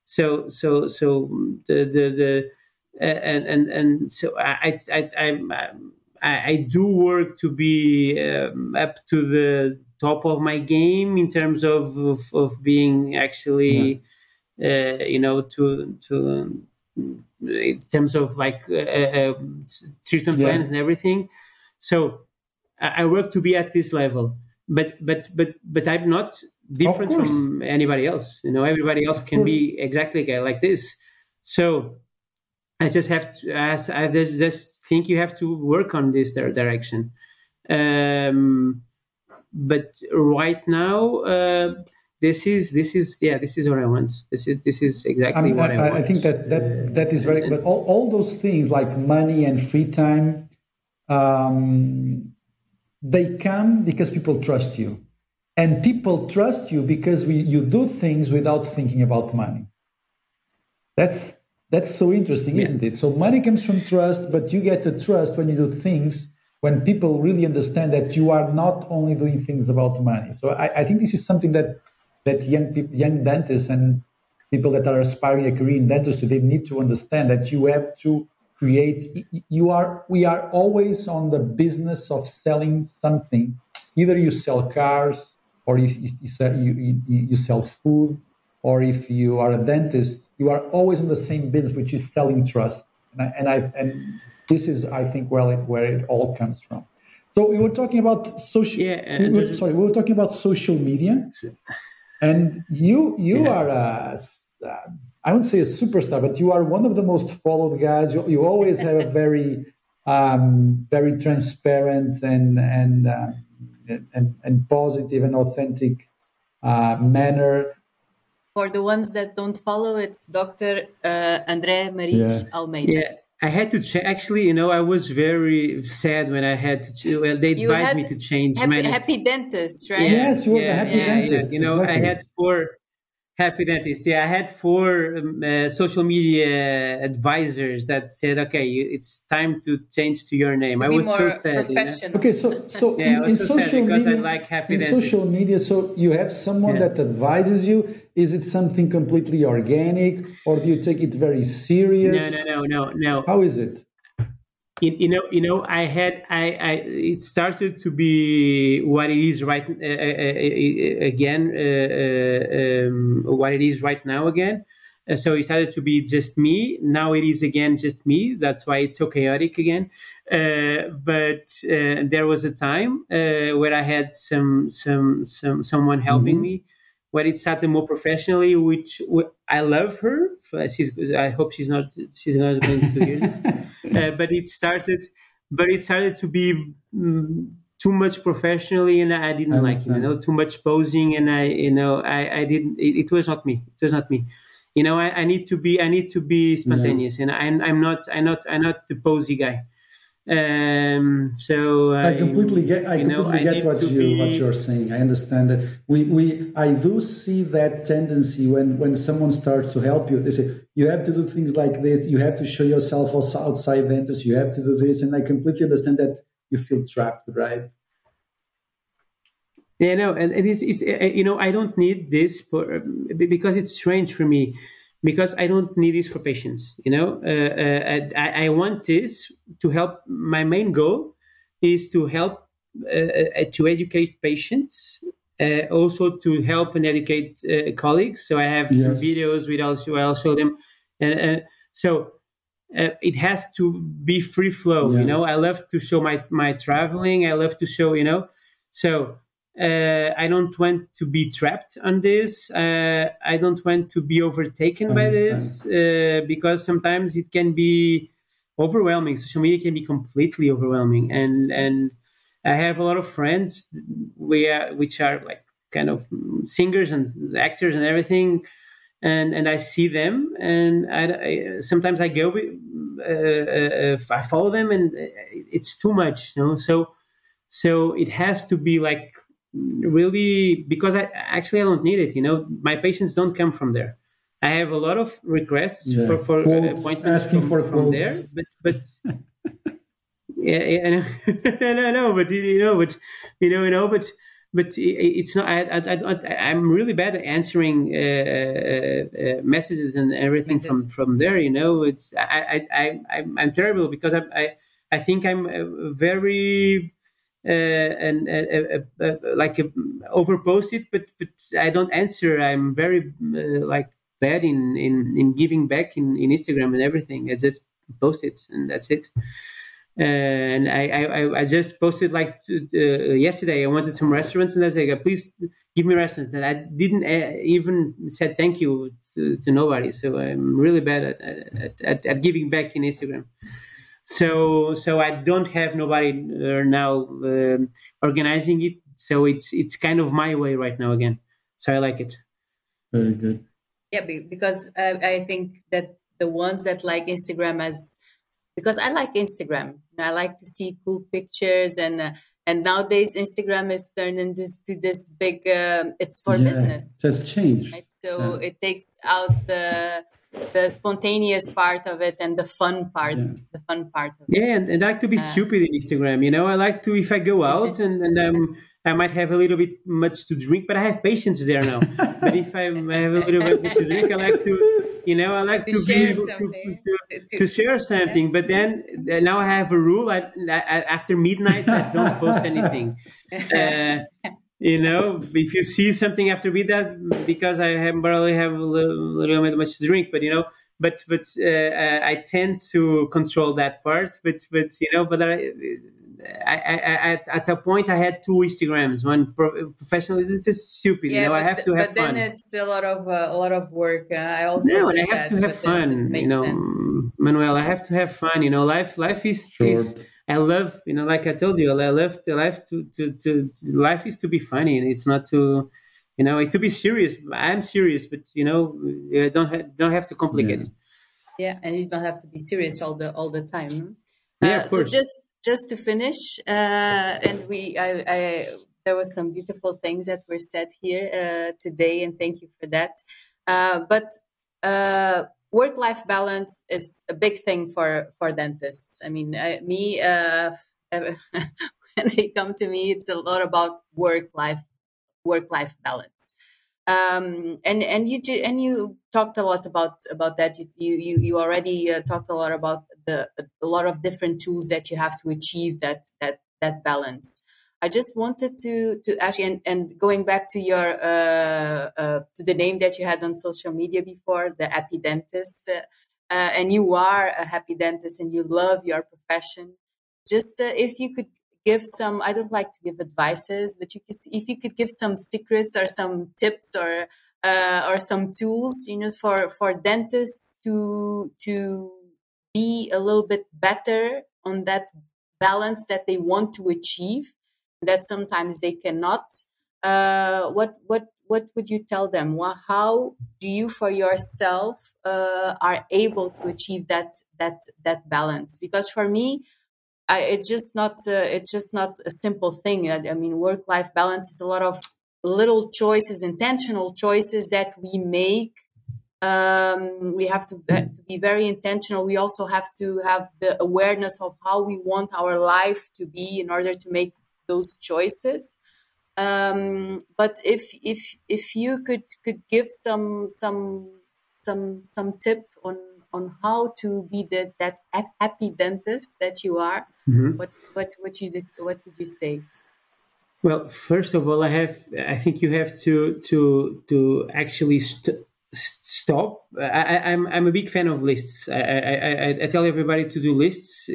so so so the the the and and and so i i i i, I do work to be um, up to the top of my game in terms of of, of being actually yeah. uh, you know to to in terms of like uh, uh, treatment yeah. plans and everything so I work to be at this level, but but but but I'm not different from anybody else. You know, everybody else can be exactly like this. So I just have to. I just think you have to work on this direction. Um, but right now, uh, this is this is yeah, this is what I want. This is this is exactly I mean, what I, I, want. I think that that that is very. But all, all those things like money and free time. Um, they come because people trust you. And people trust you because we, you do things without thinking about money. That's, that's so interesting, yeah. isn't it? So money comes from trust, but you get to trust when you do things when people really understand that you are not only doing things about money. So I, I think this is something that that young people, young dentists and people that are aspiring a career in dentistry, they need to understand that you have to create you are we are always on the business of selling something either you sell cars or you, you, sell, you, you sell food or if you are a dentist you are always in the same business which is selling trust and I, and I and this is I think well where it all comes from. So we were talking about social. Yeah, we were, sorry, we were talking about social media, and you you yeah. are a I wouldn't say a superstar, but you are one of the most followed guys. You, you always have a very, um, very transparent and and, uh, and and positive and authentic uh, manner. For the ones that don't follow, it's Dr. Uh, André Mariz yeah. Almeida. Yeah. I had to check. Actually, you know, I was very sad when I had to. Well, they advised me to change. Happy, my... happy dentist, right? Yes, you were yeah, the happy yeah, dentist. you know, exactly. I had four Happy dentist. Yeah, I had four um, uh, social media advisors that said, "Okay, it's time to change to your name." I was so sad. You know? Okay, so so yeah, in, in so social media, like in dentist. social media, so you have someone yeah. that advises you. Is it something completely organic, or do you take it very serious? No, no, no, no, no. How is it? You know, you know, I had, I, I, it started to be what it is right uh, uh, uh again, uh, um, what it is right now again. Uh, so it started to be just me. Now it is again just me. That's why it's so chaotic again. Uh, but there was a time where I had some, some, some, someone helping mm-hmm. me. When it started more professionally, which I love her, she's I hope she's not she's not going to hear this. uh, but it started, but it started to be um, too much professionally, and I didn't I like it. You know, too much posing, and I you know I I didn't. It, it was not me. It was not me. You know, I, I need to be I need to be spontaneous, yeah. and I'm I'm not I'm not I'm not the posy guy. Um, so I, I, completely get. I completely know, get I what you be... what you're saying. I understand that. We we I do see that tendency when when someone starts to help you. They say you have to do things like this. You have to show yourself also outside Ventus. You have to do this, and I completely understand that you feel trapped, right? Yeah, no, and it is. It's, uh, you know, I don't need this for because it's strange for me because I don't need this for patients. You know, uh, uh, I, I, want this to help. My main goal is to help uh, uh to educate patients, uh, also to help and educate uh, colleagues. So I have yes. some videos with also I'll show them, and so. it has to be free flow, yeah. you know. I love to show my my traveling. I love to show, you know. So uh, I don't want to be trapped on this. Uh, I don't want to be overtaken by this uh, because sometimes it can be overwhelming. Social media can be completely overwhelming, and and I have a lot of friends are, which are like kind of singers and actors and everything, and and I see them, and I, I sometimes I go, uh, uh, I follow them, and it's too much, you know. So so it has to be like really because I actually I don't need it. You know, my patients don't come from there. I have a lot of requests yeah. for for quotes, appointments asking from, for from there, but but yeah, yeah no, no, but you know, but you know, you know, but but it's not. I, I, am really bad at answering uh, uh, uh, messages and everything from from there. You know, it's I I I I'm terrible because I I, I think I'm uh, very Uh, and uh, uh, uh, uh like um, overpost it, but but I don't answer. I'm very like bad in, in in giving back in, in Instagram and everything. I just post it and that's it. and I, I, I just posted like uh, yesterday. I wanted some restaurants, and I said, "Please give me restaurants." And I didn't even said thank you to, to nobody. So I'm really bad at at, at, at giving back in Instagram so so I don't have nobody uh, now um, organizing it. So it's it's kind of my way right now again. So I like it. Very good. Yeah, because uh, I think that the ones that like Instagram as because I like Instagram. I like to see cool pictures and. Uh, and nowadays Instagram is turned into to this big. Uh, it's for yeah, business. It has changed. Right? So yeah. it takes out the the spontaneous part of it and the fun part yeah. the fun part of yeah, it. and, and I like to be uh, stupid in Instagram. You know, I like to if I go out and and um, I might have a little bit much to drink, but I have patience there now. but if I have a little bit to drink, I like to, you know, I like to, to be able to, to, to, share something. But then now I have a rule: I, I, after midnight, I don't post anything. Uh, you know, if you see something after with that, because I have barely have a little, little bit much to drink, but you know, but but uh, uh, I tend to control that part. But but you know, but I, I, I, at, at a point I had two Instagrams. One pro- professional, it's just stupid. Yeah, you know, I have to have but fun. But then it's a lot of uh, a lot of work. Uh, I also no, and I have that, to have fun. You know, sense. Manuel, I have to have fun. You know, life life is. Short. is I love, you know, like I told you, I love to life to, to, to, to life is to be funny and it's not to, you know, it's to be serious. I'm serious, but you know, don't ha- don't have to complicate yeah. it. Yeah, and you don't have to be serious all the all the time. Yeah, uh, of course. So just just to finish, uh, and we, I, I, there was some beautiful things that were said here uh, today, and thank you for that. Uh, but uh, work life balance is a big thing for for dentists. I mean I, me uh, when they come to me it's a lot about work life work life balance. Um, and and you and you talked a lot about about that. You you you already uh, talked a lot about the a lot of different tools that you have to achieve that that that balance. I just wanted to to ask you, and, and going back to your uh, uh, to the name that you had on social media before, the happy dentist, uh, uh and you are a happy dentist, and you love your profession. Just uh, if you could give some, I don't like to give advices, but you could, if you could give some secrets or some tips or uh, or some tools, you know, for for dentists to to be a little bit better on that balance that they want to achieve that sometimes they cannot uh, what what what would you tell them? How do you for yourself uh, are able to achieve that that that balance? Because for me I, it's just not uh, it's just not a simple thing. I, I mean work life balance is a lot of little choices intentional choices that we make. Um, we have to be very intentional. We also have to have the awareness of how we want our life to be in order to make those choices. Um, but if if if you could could give some some some some tip on on how to be the that happy dentist that you are, mm-hmm. what what what you what would you say? Well, first of all, I have I think you have to to to actually st- stop. I, am I'm, I'm a big fan of lists. I, I, I, tell everybody to do lists, uh,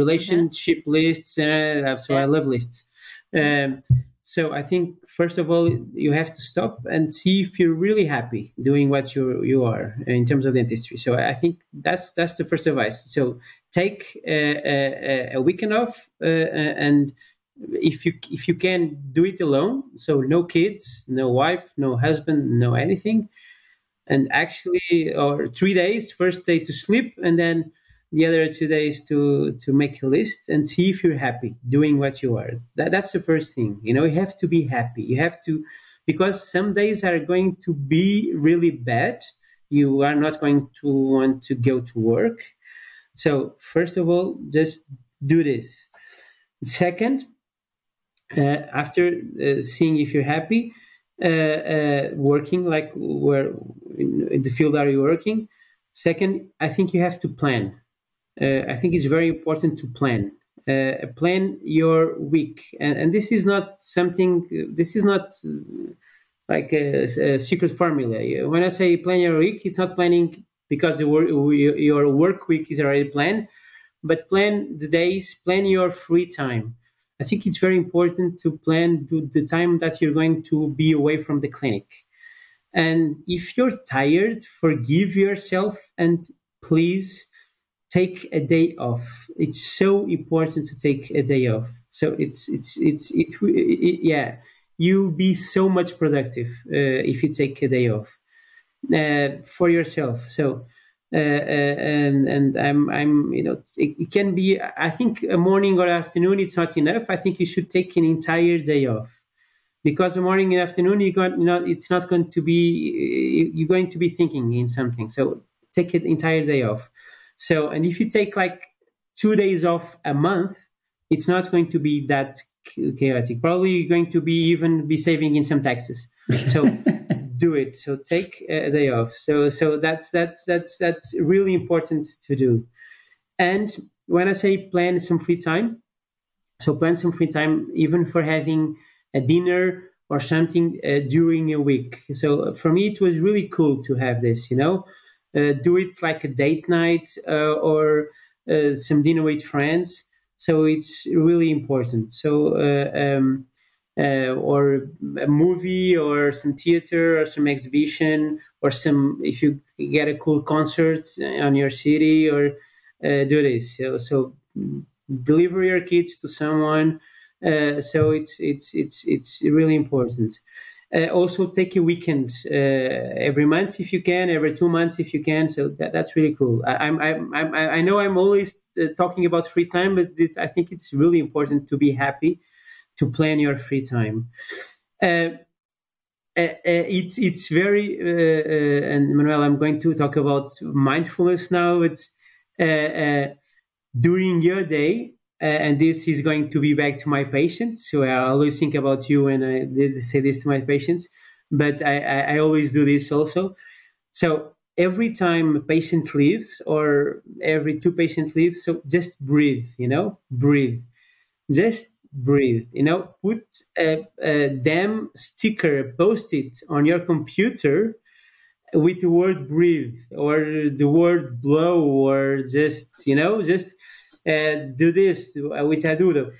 relationship mm-hmm. lists, uh, so yeah. I love lists. Um, so I think first of all you have to stop and see if you're really happy doing what you you are in terms of dentistry. So I think that's that's the first advice. So take a, a, a weekend off uh, and if you if you can do it alone. So no kids, no wife, no husband, no anything, and actually or three days. First day to sleep and then the other two days to to make a list and see if you're happy doing what you are. That, that's the first thing you know you have to be happy. You have to because some days are going to be really bad. You are not going to want to go to work. So first of all just do this. Second uh, after uh, seeing if you're happy uh, uh working like where in, in the field are you working. Second i think you have to plan uh, I think it's very important to plan. Uh, plan your week, and, and this is not something. This is not like a, a, secret formula. When I say plan your week, it's not planning because your work week is already planned, but plan the days, plan your free time. I think it's very important to plan the time that you're going to be away from the clinic. And if you're tired, forgive yourself and please take a day off. It's so important to take a day off. So it's it's it's it, it, it yeah. You'll be so much productive uh, if you take a day off uh, for yourself. So uh, uh and and I'm I'm you know it, it, can be I think a morning or afternoon it's not enough. I think you should take an entire day off because the morning and afternoon you got you know it's not going to be you're going to be thinking in something. So take an entire day off. So, and if you take like two days off a month, it's not going to be that chaotic. Probably you're going to be even be saving in some taxes. So do it. So take a day off. So so that's that's that's that's really important to do. And when I say plan some free time, so plan some free time even for having a dinner or something uh, during a week. So for me, it was really cool to have this. You know, do it like a date night uh, or uh, some dinner with friends. So it's really important. So um, or a movie or some theater or some exhibition or some if you get a cool concert on your city or do this. So, so deliver your kids to someone. Uh, so it's it's it's it's really important. Uh, also take a weekend uh, every month if you can, every two months if you can. So that, that's really cool. I, I'm, I'm, I'm, I know I'm always uh, talking about free time, but this I think it's really important to be happy, to plan your free time. Uh, uh, uh, it's it's very and Manuel, I'm going to talk about mindfulness now. It's during your day Uh, and this is going to be back to my patients. So I always think about you when I say this to my patients, but I, I, I always do this also. So every time a patient leaves or every two patients leave, so just breathe, you know, breathe. Just breathe. You know, put a, a damn sticker, post it on your computer with the word breathe or the word blow or just, you know, just uh, do this, which I do though.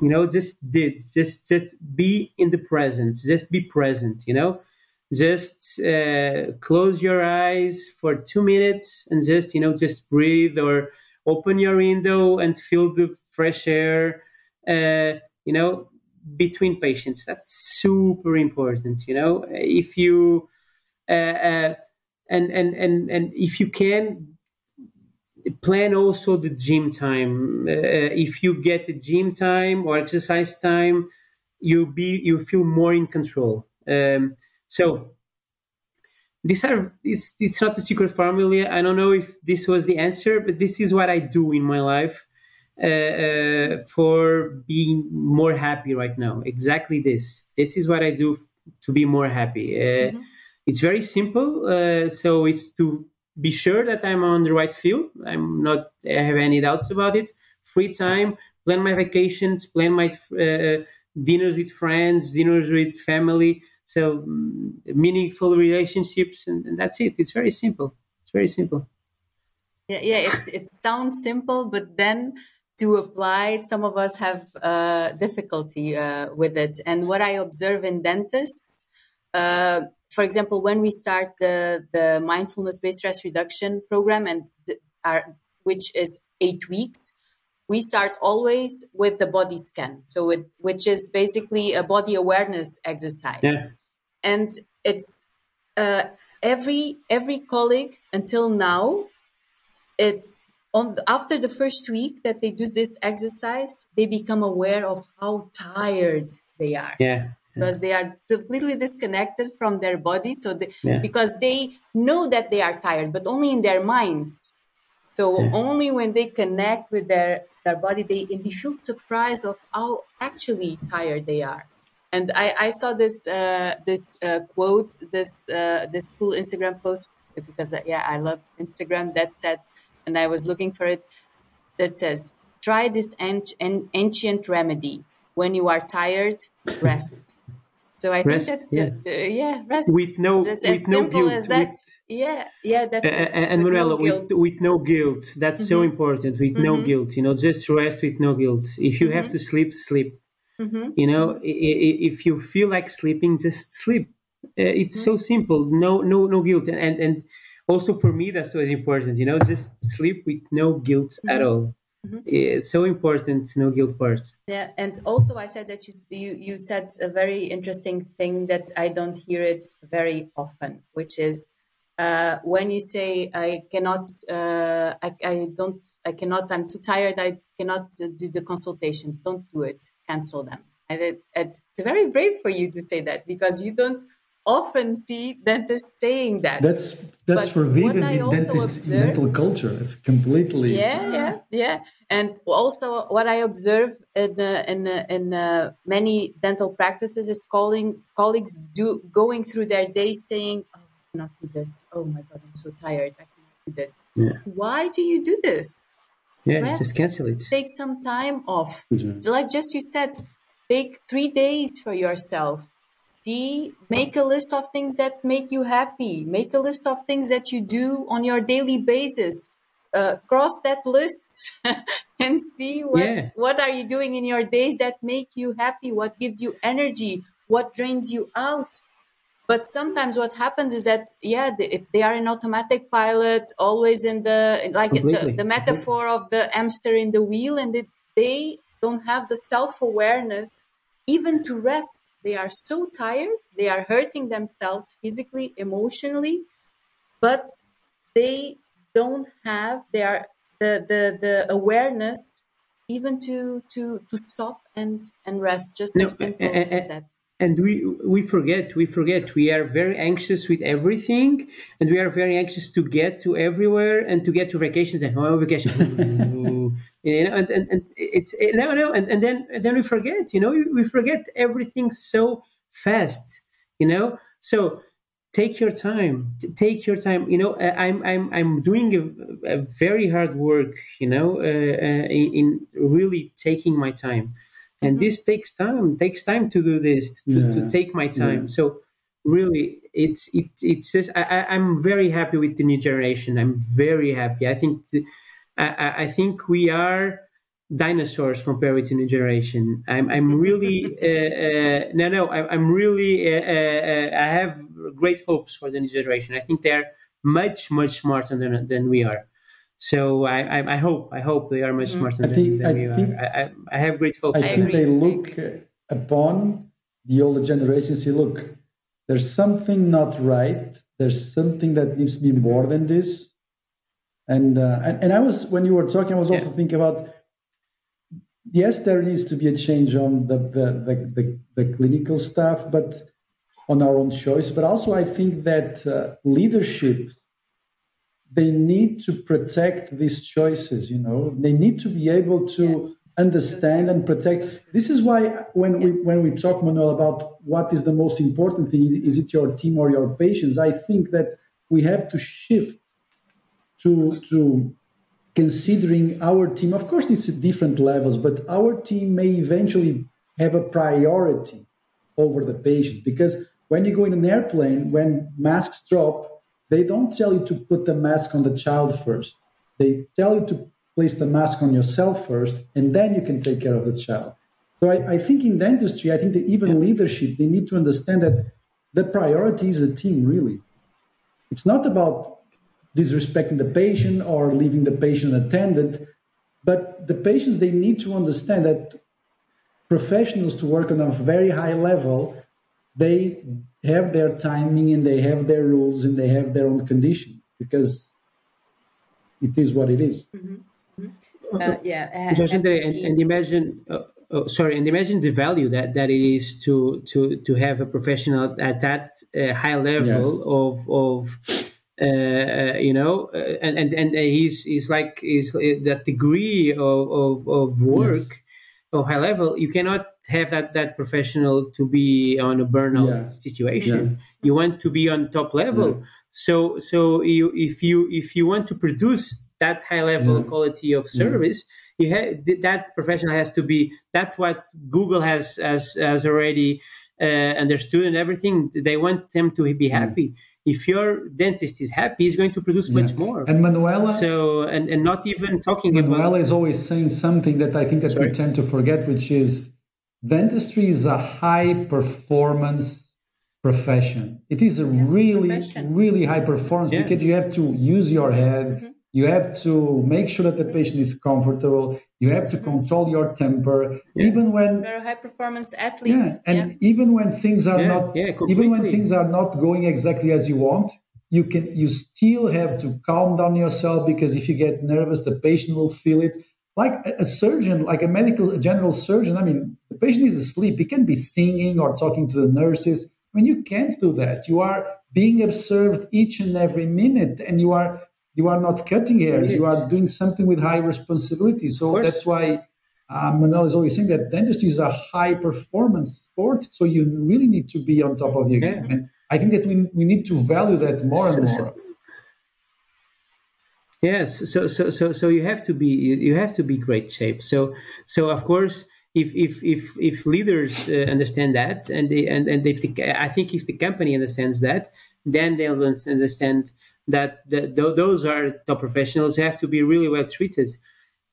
You know, just did, just just be in the present, just be present. You know, just uh, close your eyes for two minutes and just you know just breathe or open your window and feel the fresh air, uh, you know, between patients. That's super important. You know, if you uh, uh, and and and and if you can plan also the gym time. Uh, if you get the gym time or exercise time, you be you feel more in control. Um, so these are it's, it's not a secret formula. I don't know if this was the answer, but this is what I do in my life uh, uh, for being more happy right now. Exactly this. This is what I do to be more happy. Uh, mm-hmm. It's very simple. Uh, so it's to be sure that I'm on the right field. I'm not I have any doubts about it. Free time, plan my vacations, plan my uh, dinners with friends, dinners with family. So mm, meaningful relationships, and, and that's it. It's very simple. It's very simple. Yeah, yeah. It's it sounds simple, but then to apply, some of us have uh, difficulty uh, with it. And what I observe in dentists, uh, for example, when we start the, the mindfulness based stress reduction program, and the, our, which is eight weeks, we start always with the body scan. So, it, which is basically a body awareness exercise. Yeah. And it's uh, every every colleague until now, it's on the, after the first week that they do this exercise, they become aware of how tired they are. Yeah. Because they are completely disconnected from their body. So they, yeah. because they know that they are tired, but only in their minds. So yeah. only when they connect with their, their body, they and they feel surprised of how actually tired they are. And I, I saw this uh, this uh, quote, this uh, this cool Instagram post because uh, yeah, I love Instagram that said and I was looking for it that says, try this ancient remedy. When you are tired, rest. So I rest, think that's yeah, uh, yeah rest with no that's with no guilt. With, yeah, yeah, that's uh, and Manuela, no with, with no guilt. That's mm-hmm. so important. With mm-hmm. no guilt, you know, just rest with no guilt. If you mm-hmm. have to sleep, sleep. Mm-hmm. You know, if you feel like sleeping, just sleep. Uh, it's so mm-hmm. simple. No, no, no guilt. And and also for me that's always important you know just sleep with no guilt mm-hmm. at all mm-hmm. it's so important no guilt part yeah and also i said that you, you you said a very interesting thing that i don't hear it very often which is uh, when you say I cannot, uh, I, I don't, I cannot, I'm too tired, I cannot do the consultations. Don't do it. Cancel them. And it, it's very brave for you to say that because you don't often see dentists saying that. That's that's but forbidden in dentist observe, dental culture. It's completely yeah, yeah, yeah. And also, what I observe in uh, in uh, in uh, many dental practices is calling colleagues do going through their day saying, "Oh, not cannot do this. Oh my god, I'm so tired. I cannot do this." Yeah. Why do you do this? Yeah, Rest, just cancel it. Take some time off. Mm-hmm. Like just you said, take three days for yourself see make a list of things that make you happy. Make a list of things that you do on your daily basis. Uh, cross that list and see what yeah. what are you doing in your days that make you happy what gives you energy what drains you out. But sometimes what happens is that yeah they, they are in automatic pilot always in the like the, the, metaphor of the hamster in the wheel and they, they don't have the self-awareness even to rest. They are so tired, they are hurting themselves physically, emotionally, but they don't have their the the, the awareness even to to to stop and and rest just no, as simple and, as that and we we forget we forget we are very anxious with everything and we are very anxious to get to everywhere and to get to vacations and home vacation you know and, and, and it's no no and, and then and then we forget you know we forget everything so fast you know so take your time take your time you know i'm i'm i'm doing a, a very hard work you know uh, uh, in, in, really taking my time and mm-hmm. this takes time takes time to do this to, yeah. to take my time yeah. so really it's it, it's just I, i'm very happy with the new generation i'm very happy i think I, I think we are dinosaurs compared with the new generation. I'm, I'm really, uh, uh, no, no, I, am really, uh, uh, I have great hopes for the new generation. I think they're much, much smarter than, than we are. So I, I, I hope, I hope they are much mm-hmm. smarter than, think, than we are. I, I, have great hopes. I think they look upon the older generation say, look, there's something not right. There's something that needs to be more than this. And, uh, and, and I was when you were talking, I was also yeah. thinking about yes, there needs to be a change on the, the, the, the, the clinical staff, but on our own choice. But also, I think that uh, leaderships they need to protect these choices. You know, they need to be able to yes. understand and protect. This is why when yes. we when we talk, Manuel, about what is the most important thing, is it your team or your patients? I think that we have to shift to to considering our team, of course, it's at different levels, but our team may eventually have a priority over the patient because when you go in an airplane, when masks drop, they don't tell you to put the mask on the child first. They tell you to place the mask on yourself first, and then you can take care of the child. So I, I think in dentistry, I think that even leadership, they need to understand that the priority is the team, really. It's not about disrespecting the patient or leaving the patient attended. But the patients, they need to understand that professionals to work on a very high level, they have their timing and they have their rules and they have their own conditions because it is what it is. Mm-hmm. Mm-hmm. Uh, yeah, and, and, imagine, uh, oh, sorry, and imagine the value that, that it is to to to have a professional at that uh, high level yes. of of uh, uh, you know, uh, and and and he's he's like is that degree of of, of work yes. of high level. You cannot have that that professional to be on a burnout yeah. situation. Yeah. You want to be on top level. Yeah. So so you if you if you want to produce that high level quality of service you have that professional has to be that's what google has has has already uh, understood and everything they want them to be happy if your dentist is happy, he's going to produce yeah. much more. And Manuela, so and, and not even talking Manuela about, Manuela is always saying something that I think that Sorry. we tend to forget, which is dentistry is a high performance profession. It is a yeah, really, profession. really high performance yeah. because you have to use your head. Mm-hmm. You have to make sure that the patient is comfortable. You have to mm-hmm. control your temper, yeah. even when very high performance athletes. Yeah, and yeah. even when things are yeah, not, even when things are not going exactly as you want, you can you still have to calm down yourself because if you get nervous, the patient will feel it. Like a, a surgeon, like a medical a general surgeon, I mean, the patient is asleep. He can be singing or talking to the nurses. I mean, you can't do that. You are being observed each and every minute, and you are you are not cutting hairs. You are doing something with high responsibility. So that's why uh, Manuel is always saying that dentistry is a high performance sport. So you really need to be on top of your game. And I think that we, we need to value that more and more. Yes, so so so so you have to be you have to be great shape. So so of course if if if if leaders uh, understand that and they and and if the, I think if the company understands that, then they'll understand that the, those are top professionals have to be really well treated.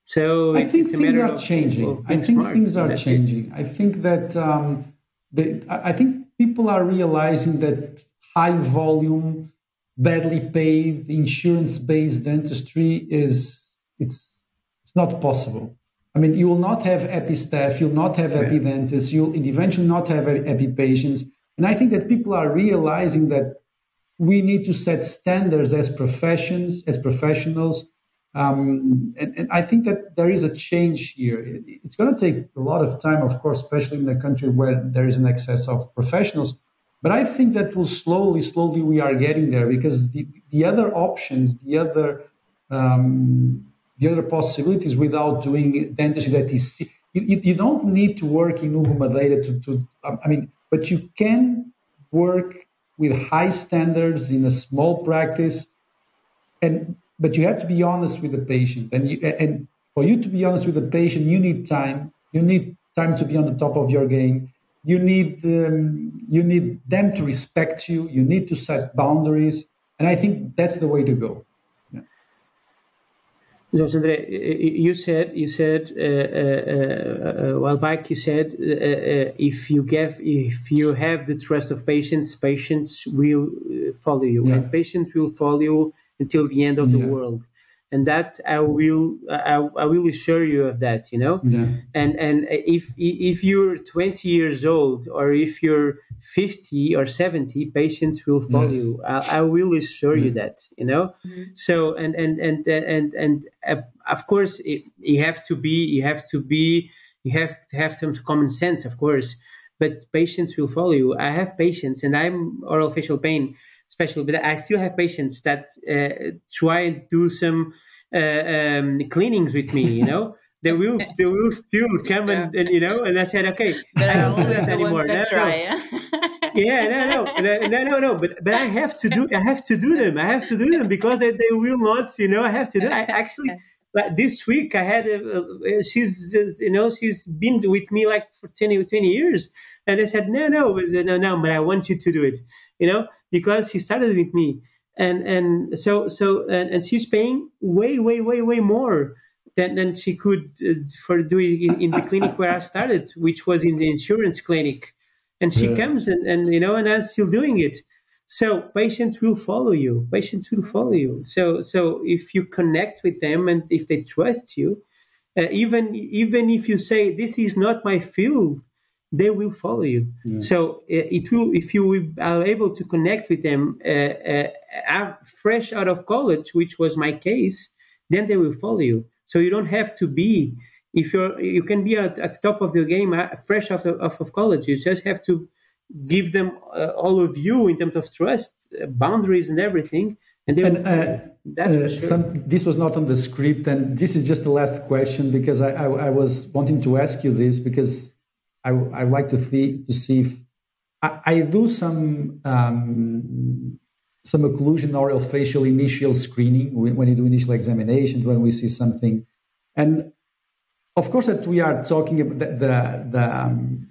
So I think things are changing. I think smart. things are changing. It. I think that um, the, I think people are realizing that high volume, badly paid, insurance based dentistry is it's it's not possible. I mean, you will not have epi staff, you'll not have epi dentists, you'll eventually not have epi patients. And I think that people are realizing that we need to set standards as professions, as professionals. Um, and, and, I think that there is a change here. It, it's going to take a lot of time, of course, especially in a country where there is an excess of professionals. But I think that will slowly, slowly, we are getting there because the, the other options, the other, um, the other possibilities without doing dentistry that is, you, you don't need to work in Nuvo Madeira to, to, I mean, but you can work with high standards in a small practice, and but you have to be honest with the patient, and you, and for you to be honest with the patient, you need time. You need time to be on the top of your game. You need um, you need them to respect you. You need to set boundaries, and I think that's the way to go. José you said you said uh, uh, uh, a while back. You said uh, uh, if you give if you have the trust of patients, patients will uh, follow you, yeah. and patients will follow you until the end of the world and that I will I, I, will assure you of that you know yeah. and and if if you're 20 years old or if you're 50 or 70 patients will follow yes. you I, I, will assure yeah. you that you know mm-hmm. so and and and and and, uh, of course it, you have to be you have to be you have to have some common sense of course but patients will follow you I have patients and I'm orofacial pain special, but I still have patients that uh, try and do some uh, um, cleanings with me. You know, they will they will still come yeah. and, and, you know, and I said, okay, but I don't do this anymore. No, try, no. yeah, no, no, no, no, no, but but I have to do I have to do them. I have to do them because they, they will not. You know, I have to do. I actually. Like this week, I had a, she's just, you know she's been with me like for 20, 20 years, and I said no no no no, but I want you to do it, you know because he started with me and and so so and, and she's paying way way way way more than, than she could uh, for doing in, in, the clinic where I started, which was in the insurance clinic. And she yeah. comes and, and you know, and I'm still doing it. So patients will follow you. Patients will follow you. So so if you connect with them and if they trust you, uh, even even if you say this is not my field, they will follow you. Yeah. So uh, it will, if you are able to connect with them uh, uh, fresh out of college, which was my case, then they will follow you. So you don't have to be, if you're, you can be at, at the top of the game, uh, fresh out of, of, college. You just have to give them uh, all of you in terms of trust, uh, boundaries, and everything. And, and sure. some, this was not on the script, and this is just the last question because I, I, I was wanting to ask you this because I, I would like to see to see if I, I do some um, some occlusion orofacial initial screening when you do initial examinations when we see something, and of course that we are talking about the the the, um,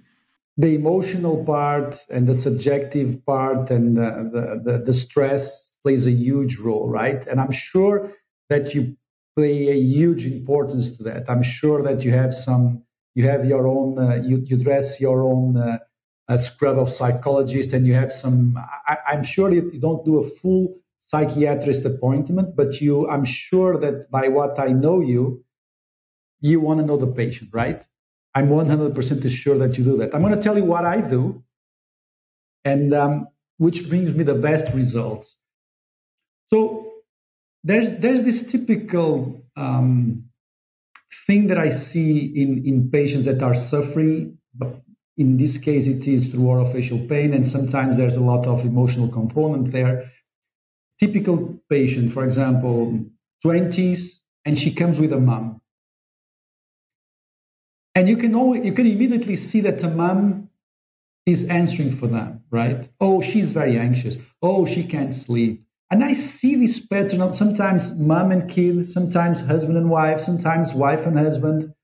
the emotional part and the subjective part and the, the, the, stress plays a huge role, right? And I'm sure that you play a huge importance to that. I'm sure that you have some you have your own, uh, you, you dress your own uh, scrub of psychologist, and you have some. I, am sure you, you don't do a full psychiatrist appointment, but you, I'm sure that by what I know you, you want to know the patient, right? I'm 100% sure that you do that. I'm going to tell you what I do, and um, which brings me the best results. So there's there's this typical um, thing that I see in, in patients that are suffering, in this case, it is through orofacial pain, and sometimes there's a lot of emotional component there. Typical patient, for example, 20s, and she comes with a mom. And you can always, you can immediately see that the mom is answering for them, right? Oh, she's very anxious. Oh, she can't sleep. And I see this pattern sometimes mom and kid, sometimes husband and wife, sometimes wife and husband.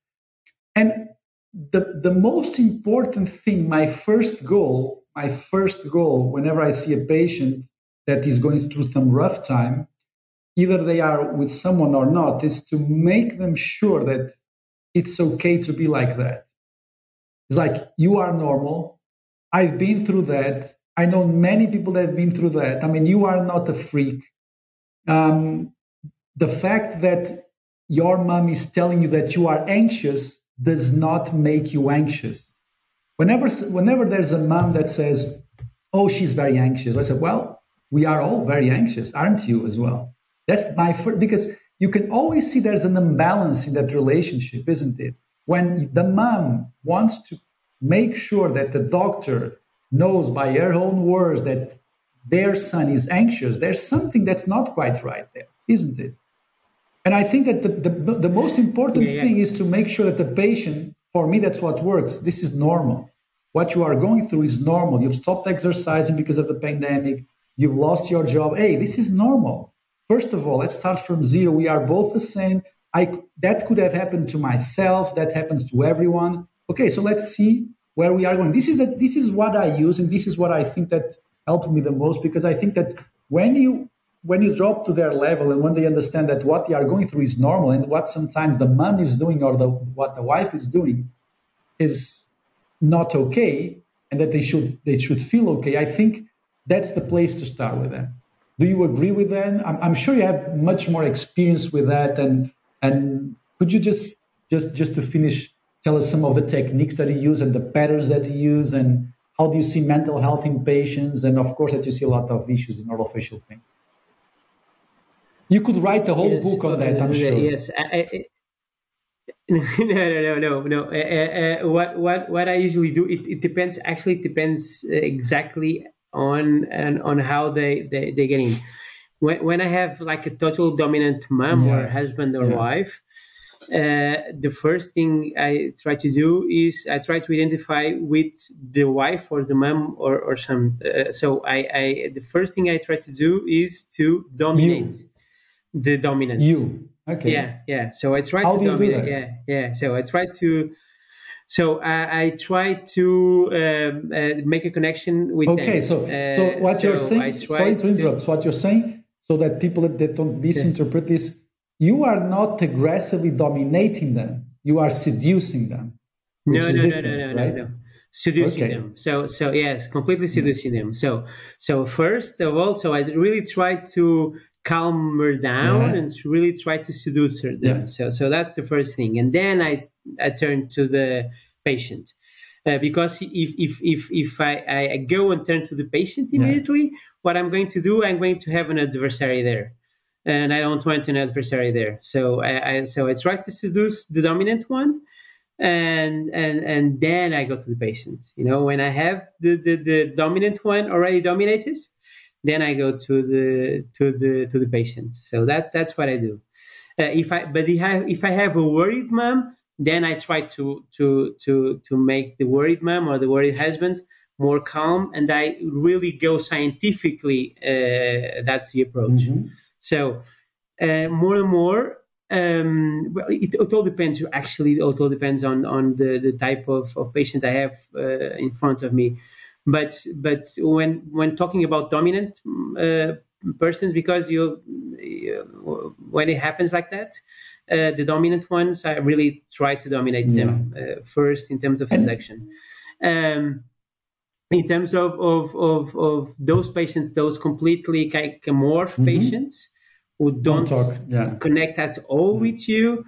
And the, the most important thing, my first goal, my first goal, whenever I see a patient that is going through some rough time, either they are with someone or not, is to make them sure that it's okay to be like that. It's like, you are normal. I've been through that. I know many people that have been through that. I mean, you are not a freak. Um, the fact that your mom is telling you that you are anxious does not make you anxious. Whenever, whenever there's a mom that says, "Oh, she's very anxious," I said, "Well, we are all very anxious, aren't you as well?" That's my first because you can always see there's an imbalance in that relationship, isn't it? When the mom wants to make sure that the doctor knows by her own words that their son is anxious, there's something that's not quite right there, isn't it? And I think that the, the, the most important yeah, yeah. thing is to make sure that the patient, for me, that's what works. This is normal. what you are going through is normal. You've stopped exercising because of the pandemic. You've lost your job. Hey, this is normal. First of all, let's start from zero. We are both the same. I that could have happened to myself. That happens to everyone. Okay, so let's see where we are going. This is that. This is what I use, and this is what I think that helped me the most because I think that when you when you drop to their level and when they understand that what they are going through is normal and what sometimes the mom is doing or the what the wife is doing is not okay and that they should they should feel okay i think that's the place to start with them do you agree with that i'm, I'm sure you have much more experience with that and and could you just just just to finish tell us some of the techniques that you use and the patterns that you use and how do you see mental health in patients and of course that you see a lot of issues in orofacial pain you could write a whole yes, book on that i'm sure yes I, I, no, no, no, no, no. Uh, uh, what, what, what I usually do, it, it depends. Actually, it depends exactly on and on how they they they get in. When when I have like a total dominant mom yes. or husband or yeah. wife, uh, the first thing I try to do is I try to identify with the wife or the mom or or some. Uh, so I, I the first thing I try to do is to dominate you. the dominant. You Okay. Yeah, yeah. So I try How to dominate. Yeah, yeah. So I try to. So I, I try to um, uh, make a connection with. Okay, them. so uh, so what so you're saying. Sorry to interrupt. To, so what you're saying, so that people that don't misinterpret yeah. this, you are not aggressively dominating them. You are seducing them. No, no, no, no, no, right? no, no seducing okay. them. So, so yes, completely seducing them. So, so first of all, so I really try to calm her down yeah. and really try to seduce her. Them. Yeah. So, so that's the first thing. And then I turn to the patient. Uh, because if if if if I, I go and turn to the patient immediately, yeah. what I'm going to do, I'm going to have an adversary there, and I don't want an adversary there. So I, I so I try to seduce the dominant one, and and and then I go to the patient. You know, when I have the the, the dominant one already dominated, then I go to the to the to the patient. So that that's what I do. Uh, if I but if I if I have a worried mom, then I try to to to to make the worried mom or the worried husband more calm, and I really go scientifically. Uh, that's the approach. Mm-hmm. So uh, more and more. Um, well, it, it, all depends. Actually, it all depends on on the, the type of, of patient I have uh, in front of me but but when when talking about dominant uh, persons because you, you, when it happens like that uh, the dominant ones i really try to dominate yeah. them uh, first in terms of selection um, in terms of, of, of, of those patients those completely morph mm-hmm. patients who don't, don't yeah. connect at all mm-hmm. with you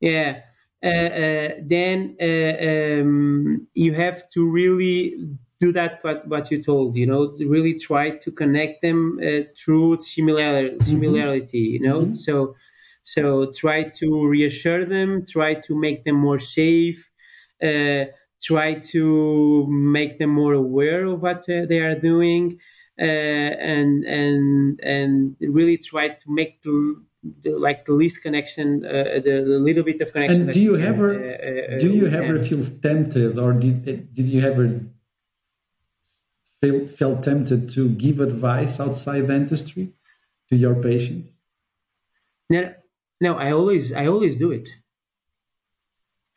yeah uh, uh, then uh, um, you have to really do that what, what you told you know really try to connect them uh, through similar, mm-hmm. similarity you know mm-hmm. so so try to reassure them try to make them more safe uh, try to make them more aware of what uh, they are doing uh, and and and really try to make the, the like the least connection, uh, the, the, little bit of connection. And do you ever uh, do you ever feel tempted, or did did you ever feel, felt tempted to give advice outside dentistry to your patients? No, no, I always, I always do it.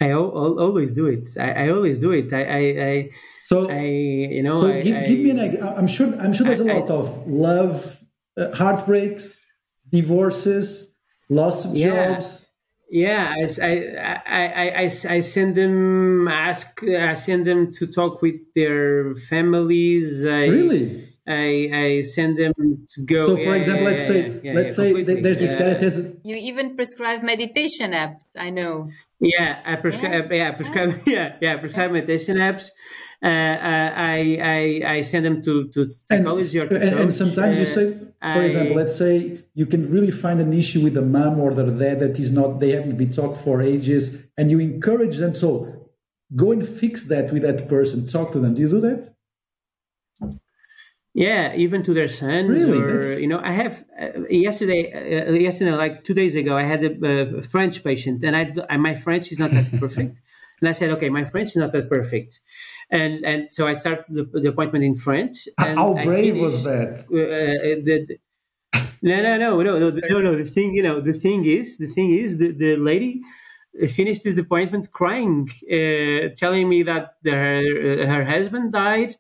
I always do it. I, I, always do it. I, I, I so I, you know. So give, give me an. I'm sure. I'm sure there's a lot of love, uh, heartbreaks, divorces, loss of yeah. jobs yeah, I, I, I, I, I send them ask I send them to talk with their families. I, really? I, I send them to go. So, for yeah, example, yeah, let's yeah, say let's say there's this guy that has. You even prescribe meditation apps. I know. Yeah, I prescribe. Yeah, I prescribe. Yeah, yeah, I prescribe meditation apps. Uh, uh, I, I I send them to to psychology and, or to and, and sometimes uh, you say, for I, example, let's say you can really find an issue with the mom or the dad that is not they haven't been talked for ages, and you encourage them. So go and fix that with that person. Talk to them. Do you do that? Yeah, even to their sons, really? or That's... you know, I have uh, yesterday, uh, yesterday, like two days ago, I had a, a French patient, and I, my French is not that perfect. And I said, okay, my French is not that perfect. And and so I started the, the appointment in French. And How brave was that? Uh, uh, the, no, no, no, no, no, no, no. The thing, you know, the thing is, the thing is, the, the lady finished this appointment crying, uh, telling me that her her husband died,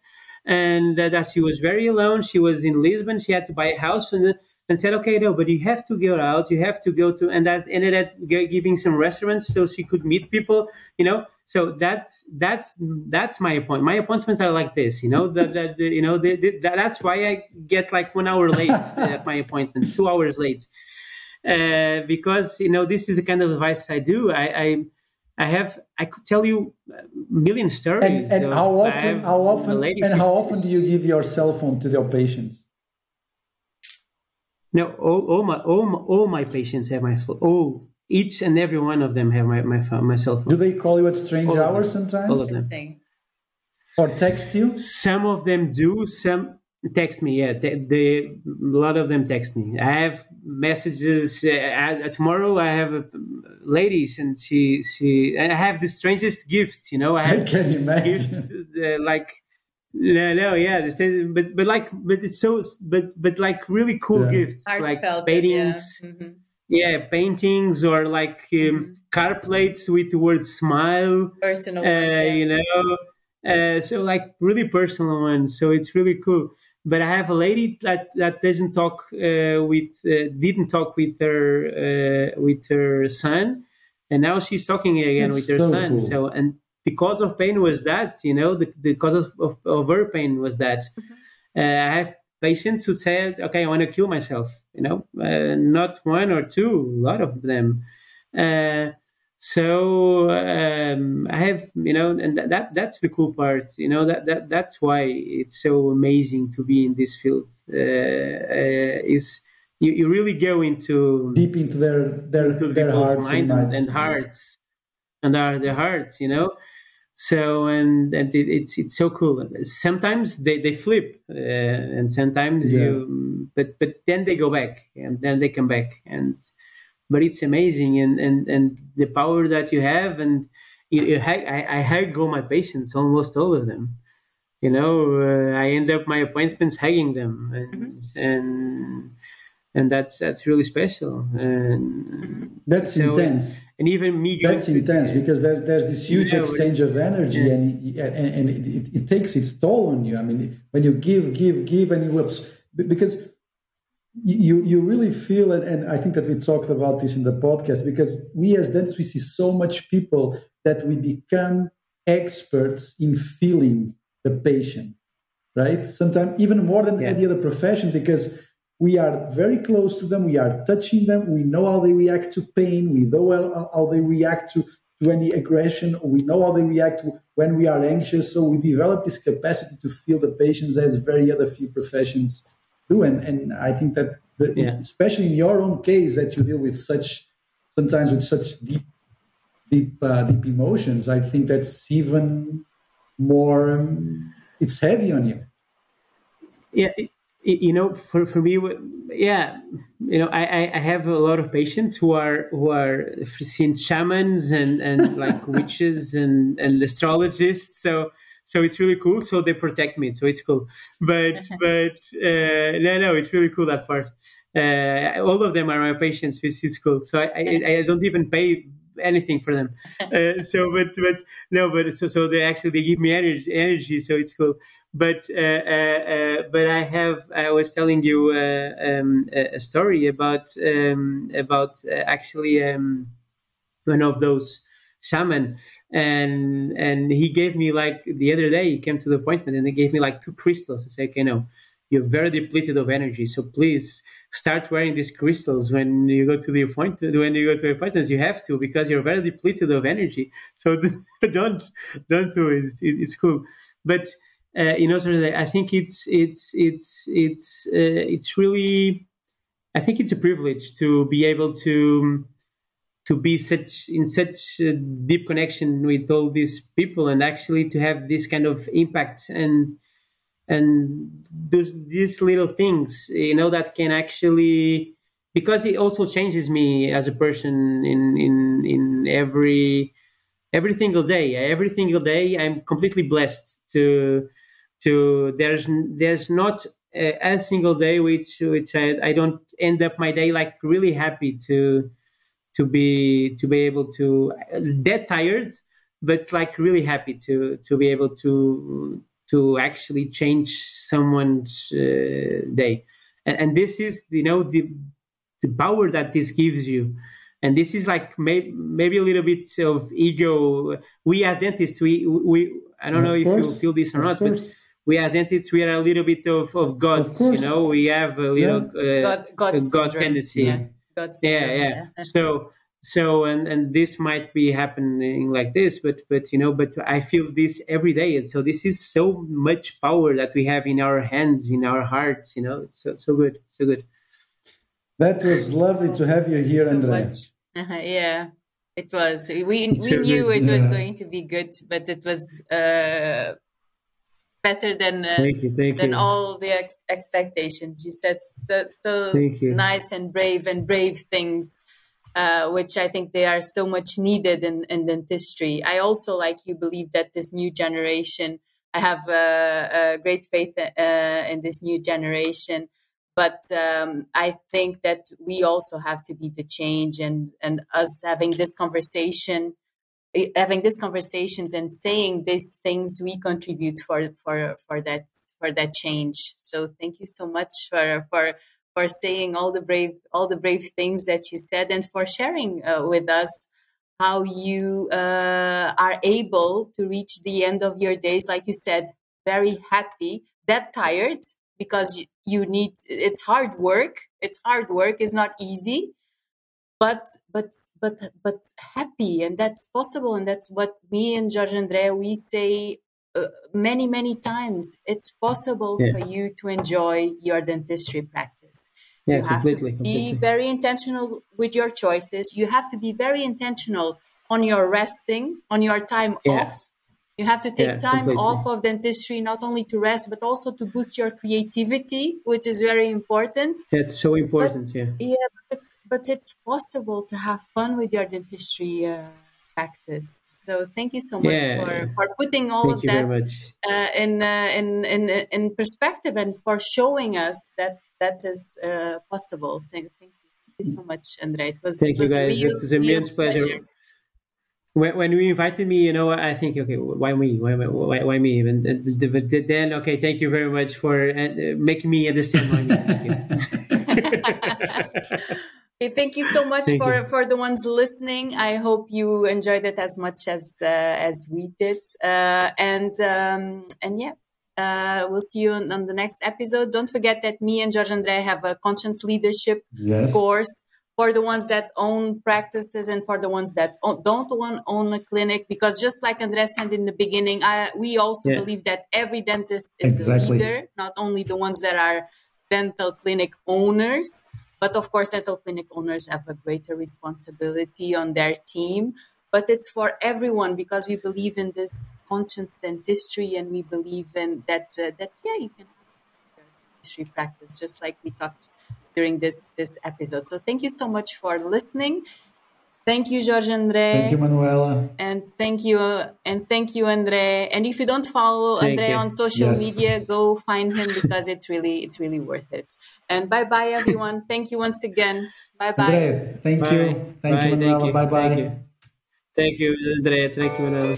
and that, that she was very alone. She was in Lisbon. She had to buy a house, and and said, okay, no, but you have to go out. You have to go to, and that's ended up giving some restaurants so she could meet people, you know. So that's that's that's my point. My appointments are like this, you know. That that you know the, the, that's why I get like one hour late at my appointment, two hours late, uh, because you know this is the kind of advice I do. I, I I have I could tell you a million stories. And, and how often how often and how often do you give your cell phone to your patients? No, all, all my all my, all my patients have my phone. All each and every one of them have my my, phone, my cell phone. Do they call you at strange all hours sometimes? All of them. Or text you? Some of them do. Some text me. Yeah, they, they a lot of them text me. I have messages. Uh, tomorrow I have uh, ladies, and she she. And I have the strangest gifts. You know, I, have I can imagine. Gifts, uh, like no, no, yeah, but but like, but it's so, but but like really cool yeah. gifts, like paintings, yeah. Mm-hmm. yeah. paintings or like um, mm-hmm. car plates with the word "smile," personal, uh, ones, yeah. you know. Uh, so like really personal ones. So it's really cool. But I have a lady that that doesn't talk uh, with, uh, didn't talk with her uh, with her son, and now she's talking again That's with her so son. Cool. So and the cause of pain was that you know the, the cause of, of, of her pain was that mm-hmm. uh, i have patients who said okay i want to kill myself you know uh, not one or two a lot of them uh, so um, i have you know and that, that that's the cool part you know that, that that's why it's so amazing to be in this field uh, uh, is you, you really go into deep into their their, into their hearts and, and, hearts and are their hearts, you know. So and and it, it's it's so cool. Sometimes they, they flip, uh, and sometimes yeah. you, but but then they go back, and then they come back, and but it's amazing, and and and the power that you have, and you, you I, I hug all my patients, almost all of them. You know, uh, I end up my appointments hugging them, and mm-hmm. and and that's that's really special and that's so intense and even me that's intense because there's there's this huge exchange of energy yeah. and and, and it, it, it, takes its toll on you i mean when you give give give and you will because you you really feel it and i think that we talked about this in the podcast because we as dentists we see so much people that we become experts in feeling the patient right sometimes even more than yeah. any other profession because we are very close to them we are touching them we know how they react to pain we know how, they react to, to any aggression we know how they react when we are anxious so we develop this capacity to feel the patients as very other few professions do and, and i think that the, yeah. especially in your own case that you deal with such sometimes with such deep deep uh, deep emotions i think that's even more um, it's heavy on you yeah you know for, for me yeah you know I, I have a lot of patients who are who are seeing shamans and and like witches and and astrologists so so it's really cool so they protect me so it's cool but but uh, no no it's really cool that part uh, all of them are my patients which is cool so I, I, I don't even pay anything for them. Uh, so, but but no, but so so they actually they give me energy, energy. So it's cool. But uh, uh, uh but I have I was telling you uh, um, a story about um, about uh, actually um, one of those shaman and and he gave me like the other day he came to the appointment and he gave me like two crystals. To say okay no you're very depleted of energy so please start wearing these crystals when you go to the appointment when you go to appointments. You have to because you're very depleted of energy. So don't don't do it. It's, it's cool. But uh, you know i think it's it's it's it's uh, it's really i think it's a privilege to be able to to be such in such deep connection with all these people and actually to have this kind of impact and and those these little things you know that can actually because it also changes me as a person in in in every every single day. Every single day, I'm completely blessed to to there's there's not a, a single day which which I, I don't end up my day like really happy to to be to be able to that tired but like really happy to to be able to to actually change someone's uh, day and, and this is you know the the power that this gives you and this is like may, maybe a little bit of ego we as dentists we we i don't of know course. if you feel this or of not course. but we as dentists we are a little bit of, of gods of you know we have a little yeah. uh, god, god, god tendency yeah. God yeah, yeah. yeah. So so and and this might be happening like this but but you know but i feel this every day. And so this is so much power that we have in our hands in our hearts you know. It's so, so good so good. That was lovely to have you here so Andre. Uh-huh, yeah it was. We we knew good. it was going to be good but it was uh better than uh, thank you, thank than you. all the ex- expectations you said so so nice and brave and brave things uh, which I think they are so much needed in, in dentistry. I also, like you, believe that this new generation, I have a, a great faith uh, in this new generation. But um, I think that we also have to be the change, and, and us having this conversation, having these conversations and saying these things, we contribute for for for that for that change. So thank you so much for for for saying all the brave all the brave things that you said and for sharing uh, with us how you uh, are able to reach the end of your days like you said very happy that tired because you need it's hard work it's hard work it's not easy but but but but happy and that's possible and that's what me and Jorge Andre we say uh, many many times it's possible yeah. for you to enjoy your dentistry practice yeah, you have completely, to completely. be very intentional with your choices. You have to be very intentional on your resting, on your time yeah. off. You have to take yeah, time completely. off of dentistry, not only to rest, but also to boost your creativity, which is very important. It's so important, but, yeah. Yeah, but it's, but it's possible to have fun with your dentistry. Uh, practice. So thank you so much yeah. for, for putting all thank of that uh, in, uh, in, in, in perspective and for showing us that that is uh, possible. So thank you. thank you so much, Andre. It was, thank it was you guys. Real, it's an immense pleasure. pleasure. When, when you invited me, you know, I think, okay, why me? Why, why, why me? And then, okay, thank you very much for uh, making me understand why me. Thank you. Okay, thank you so much thank for you. for the ones listening. I hope you enjoyed it as much as uh, as we did. Uh, and um, and yeah, uh, we'll see you on, on, the next episode. Don't forget that me and Jorge Andre have a conscious leadership yes. course for the ones that own practices and for the ones that don't want own a clinic. Because just like Andres said in the beginning, I, we also yeah. believe that every dentist is exactly. a leader, not only the ones that are dental clinic owners but of course, dental clinic owners have a greater responsibility on their team. But it's for everyone because we believe in this conscious dentistry and we believe in that, uh, that yeah, you can have a dentistry practice, just like we talked during this, this episode. So thank you so much for listening. Thank you, Jorge Andre. Thank you, Manuela. And thank you, and thank you, Andre. And if you don't follow thank Andre you. on social yes. media, go find him because it's really, it's really worth it. And bye, bye, everyone. thank you once again. Bye, bye. Andre, thank bye. you. Thank bye. you, Manuela. Bye, bye. Thank you. Thank you, Andre. Thank you, Manuela.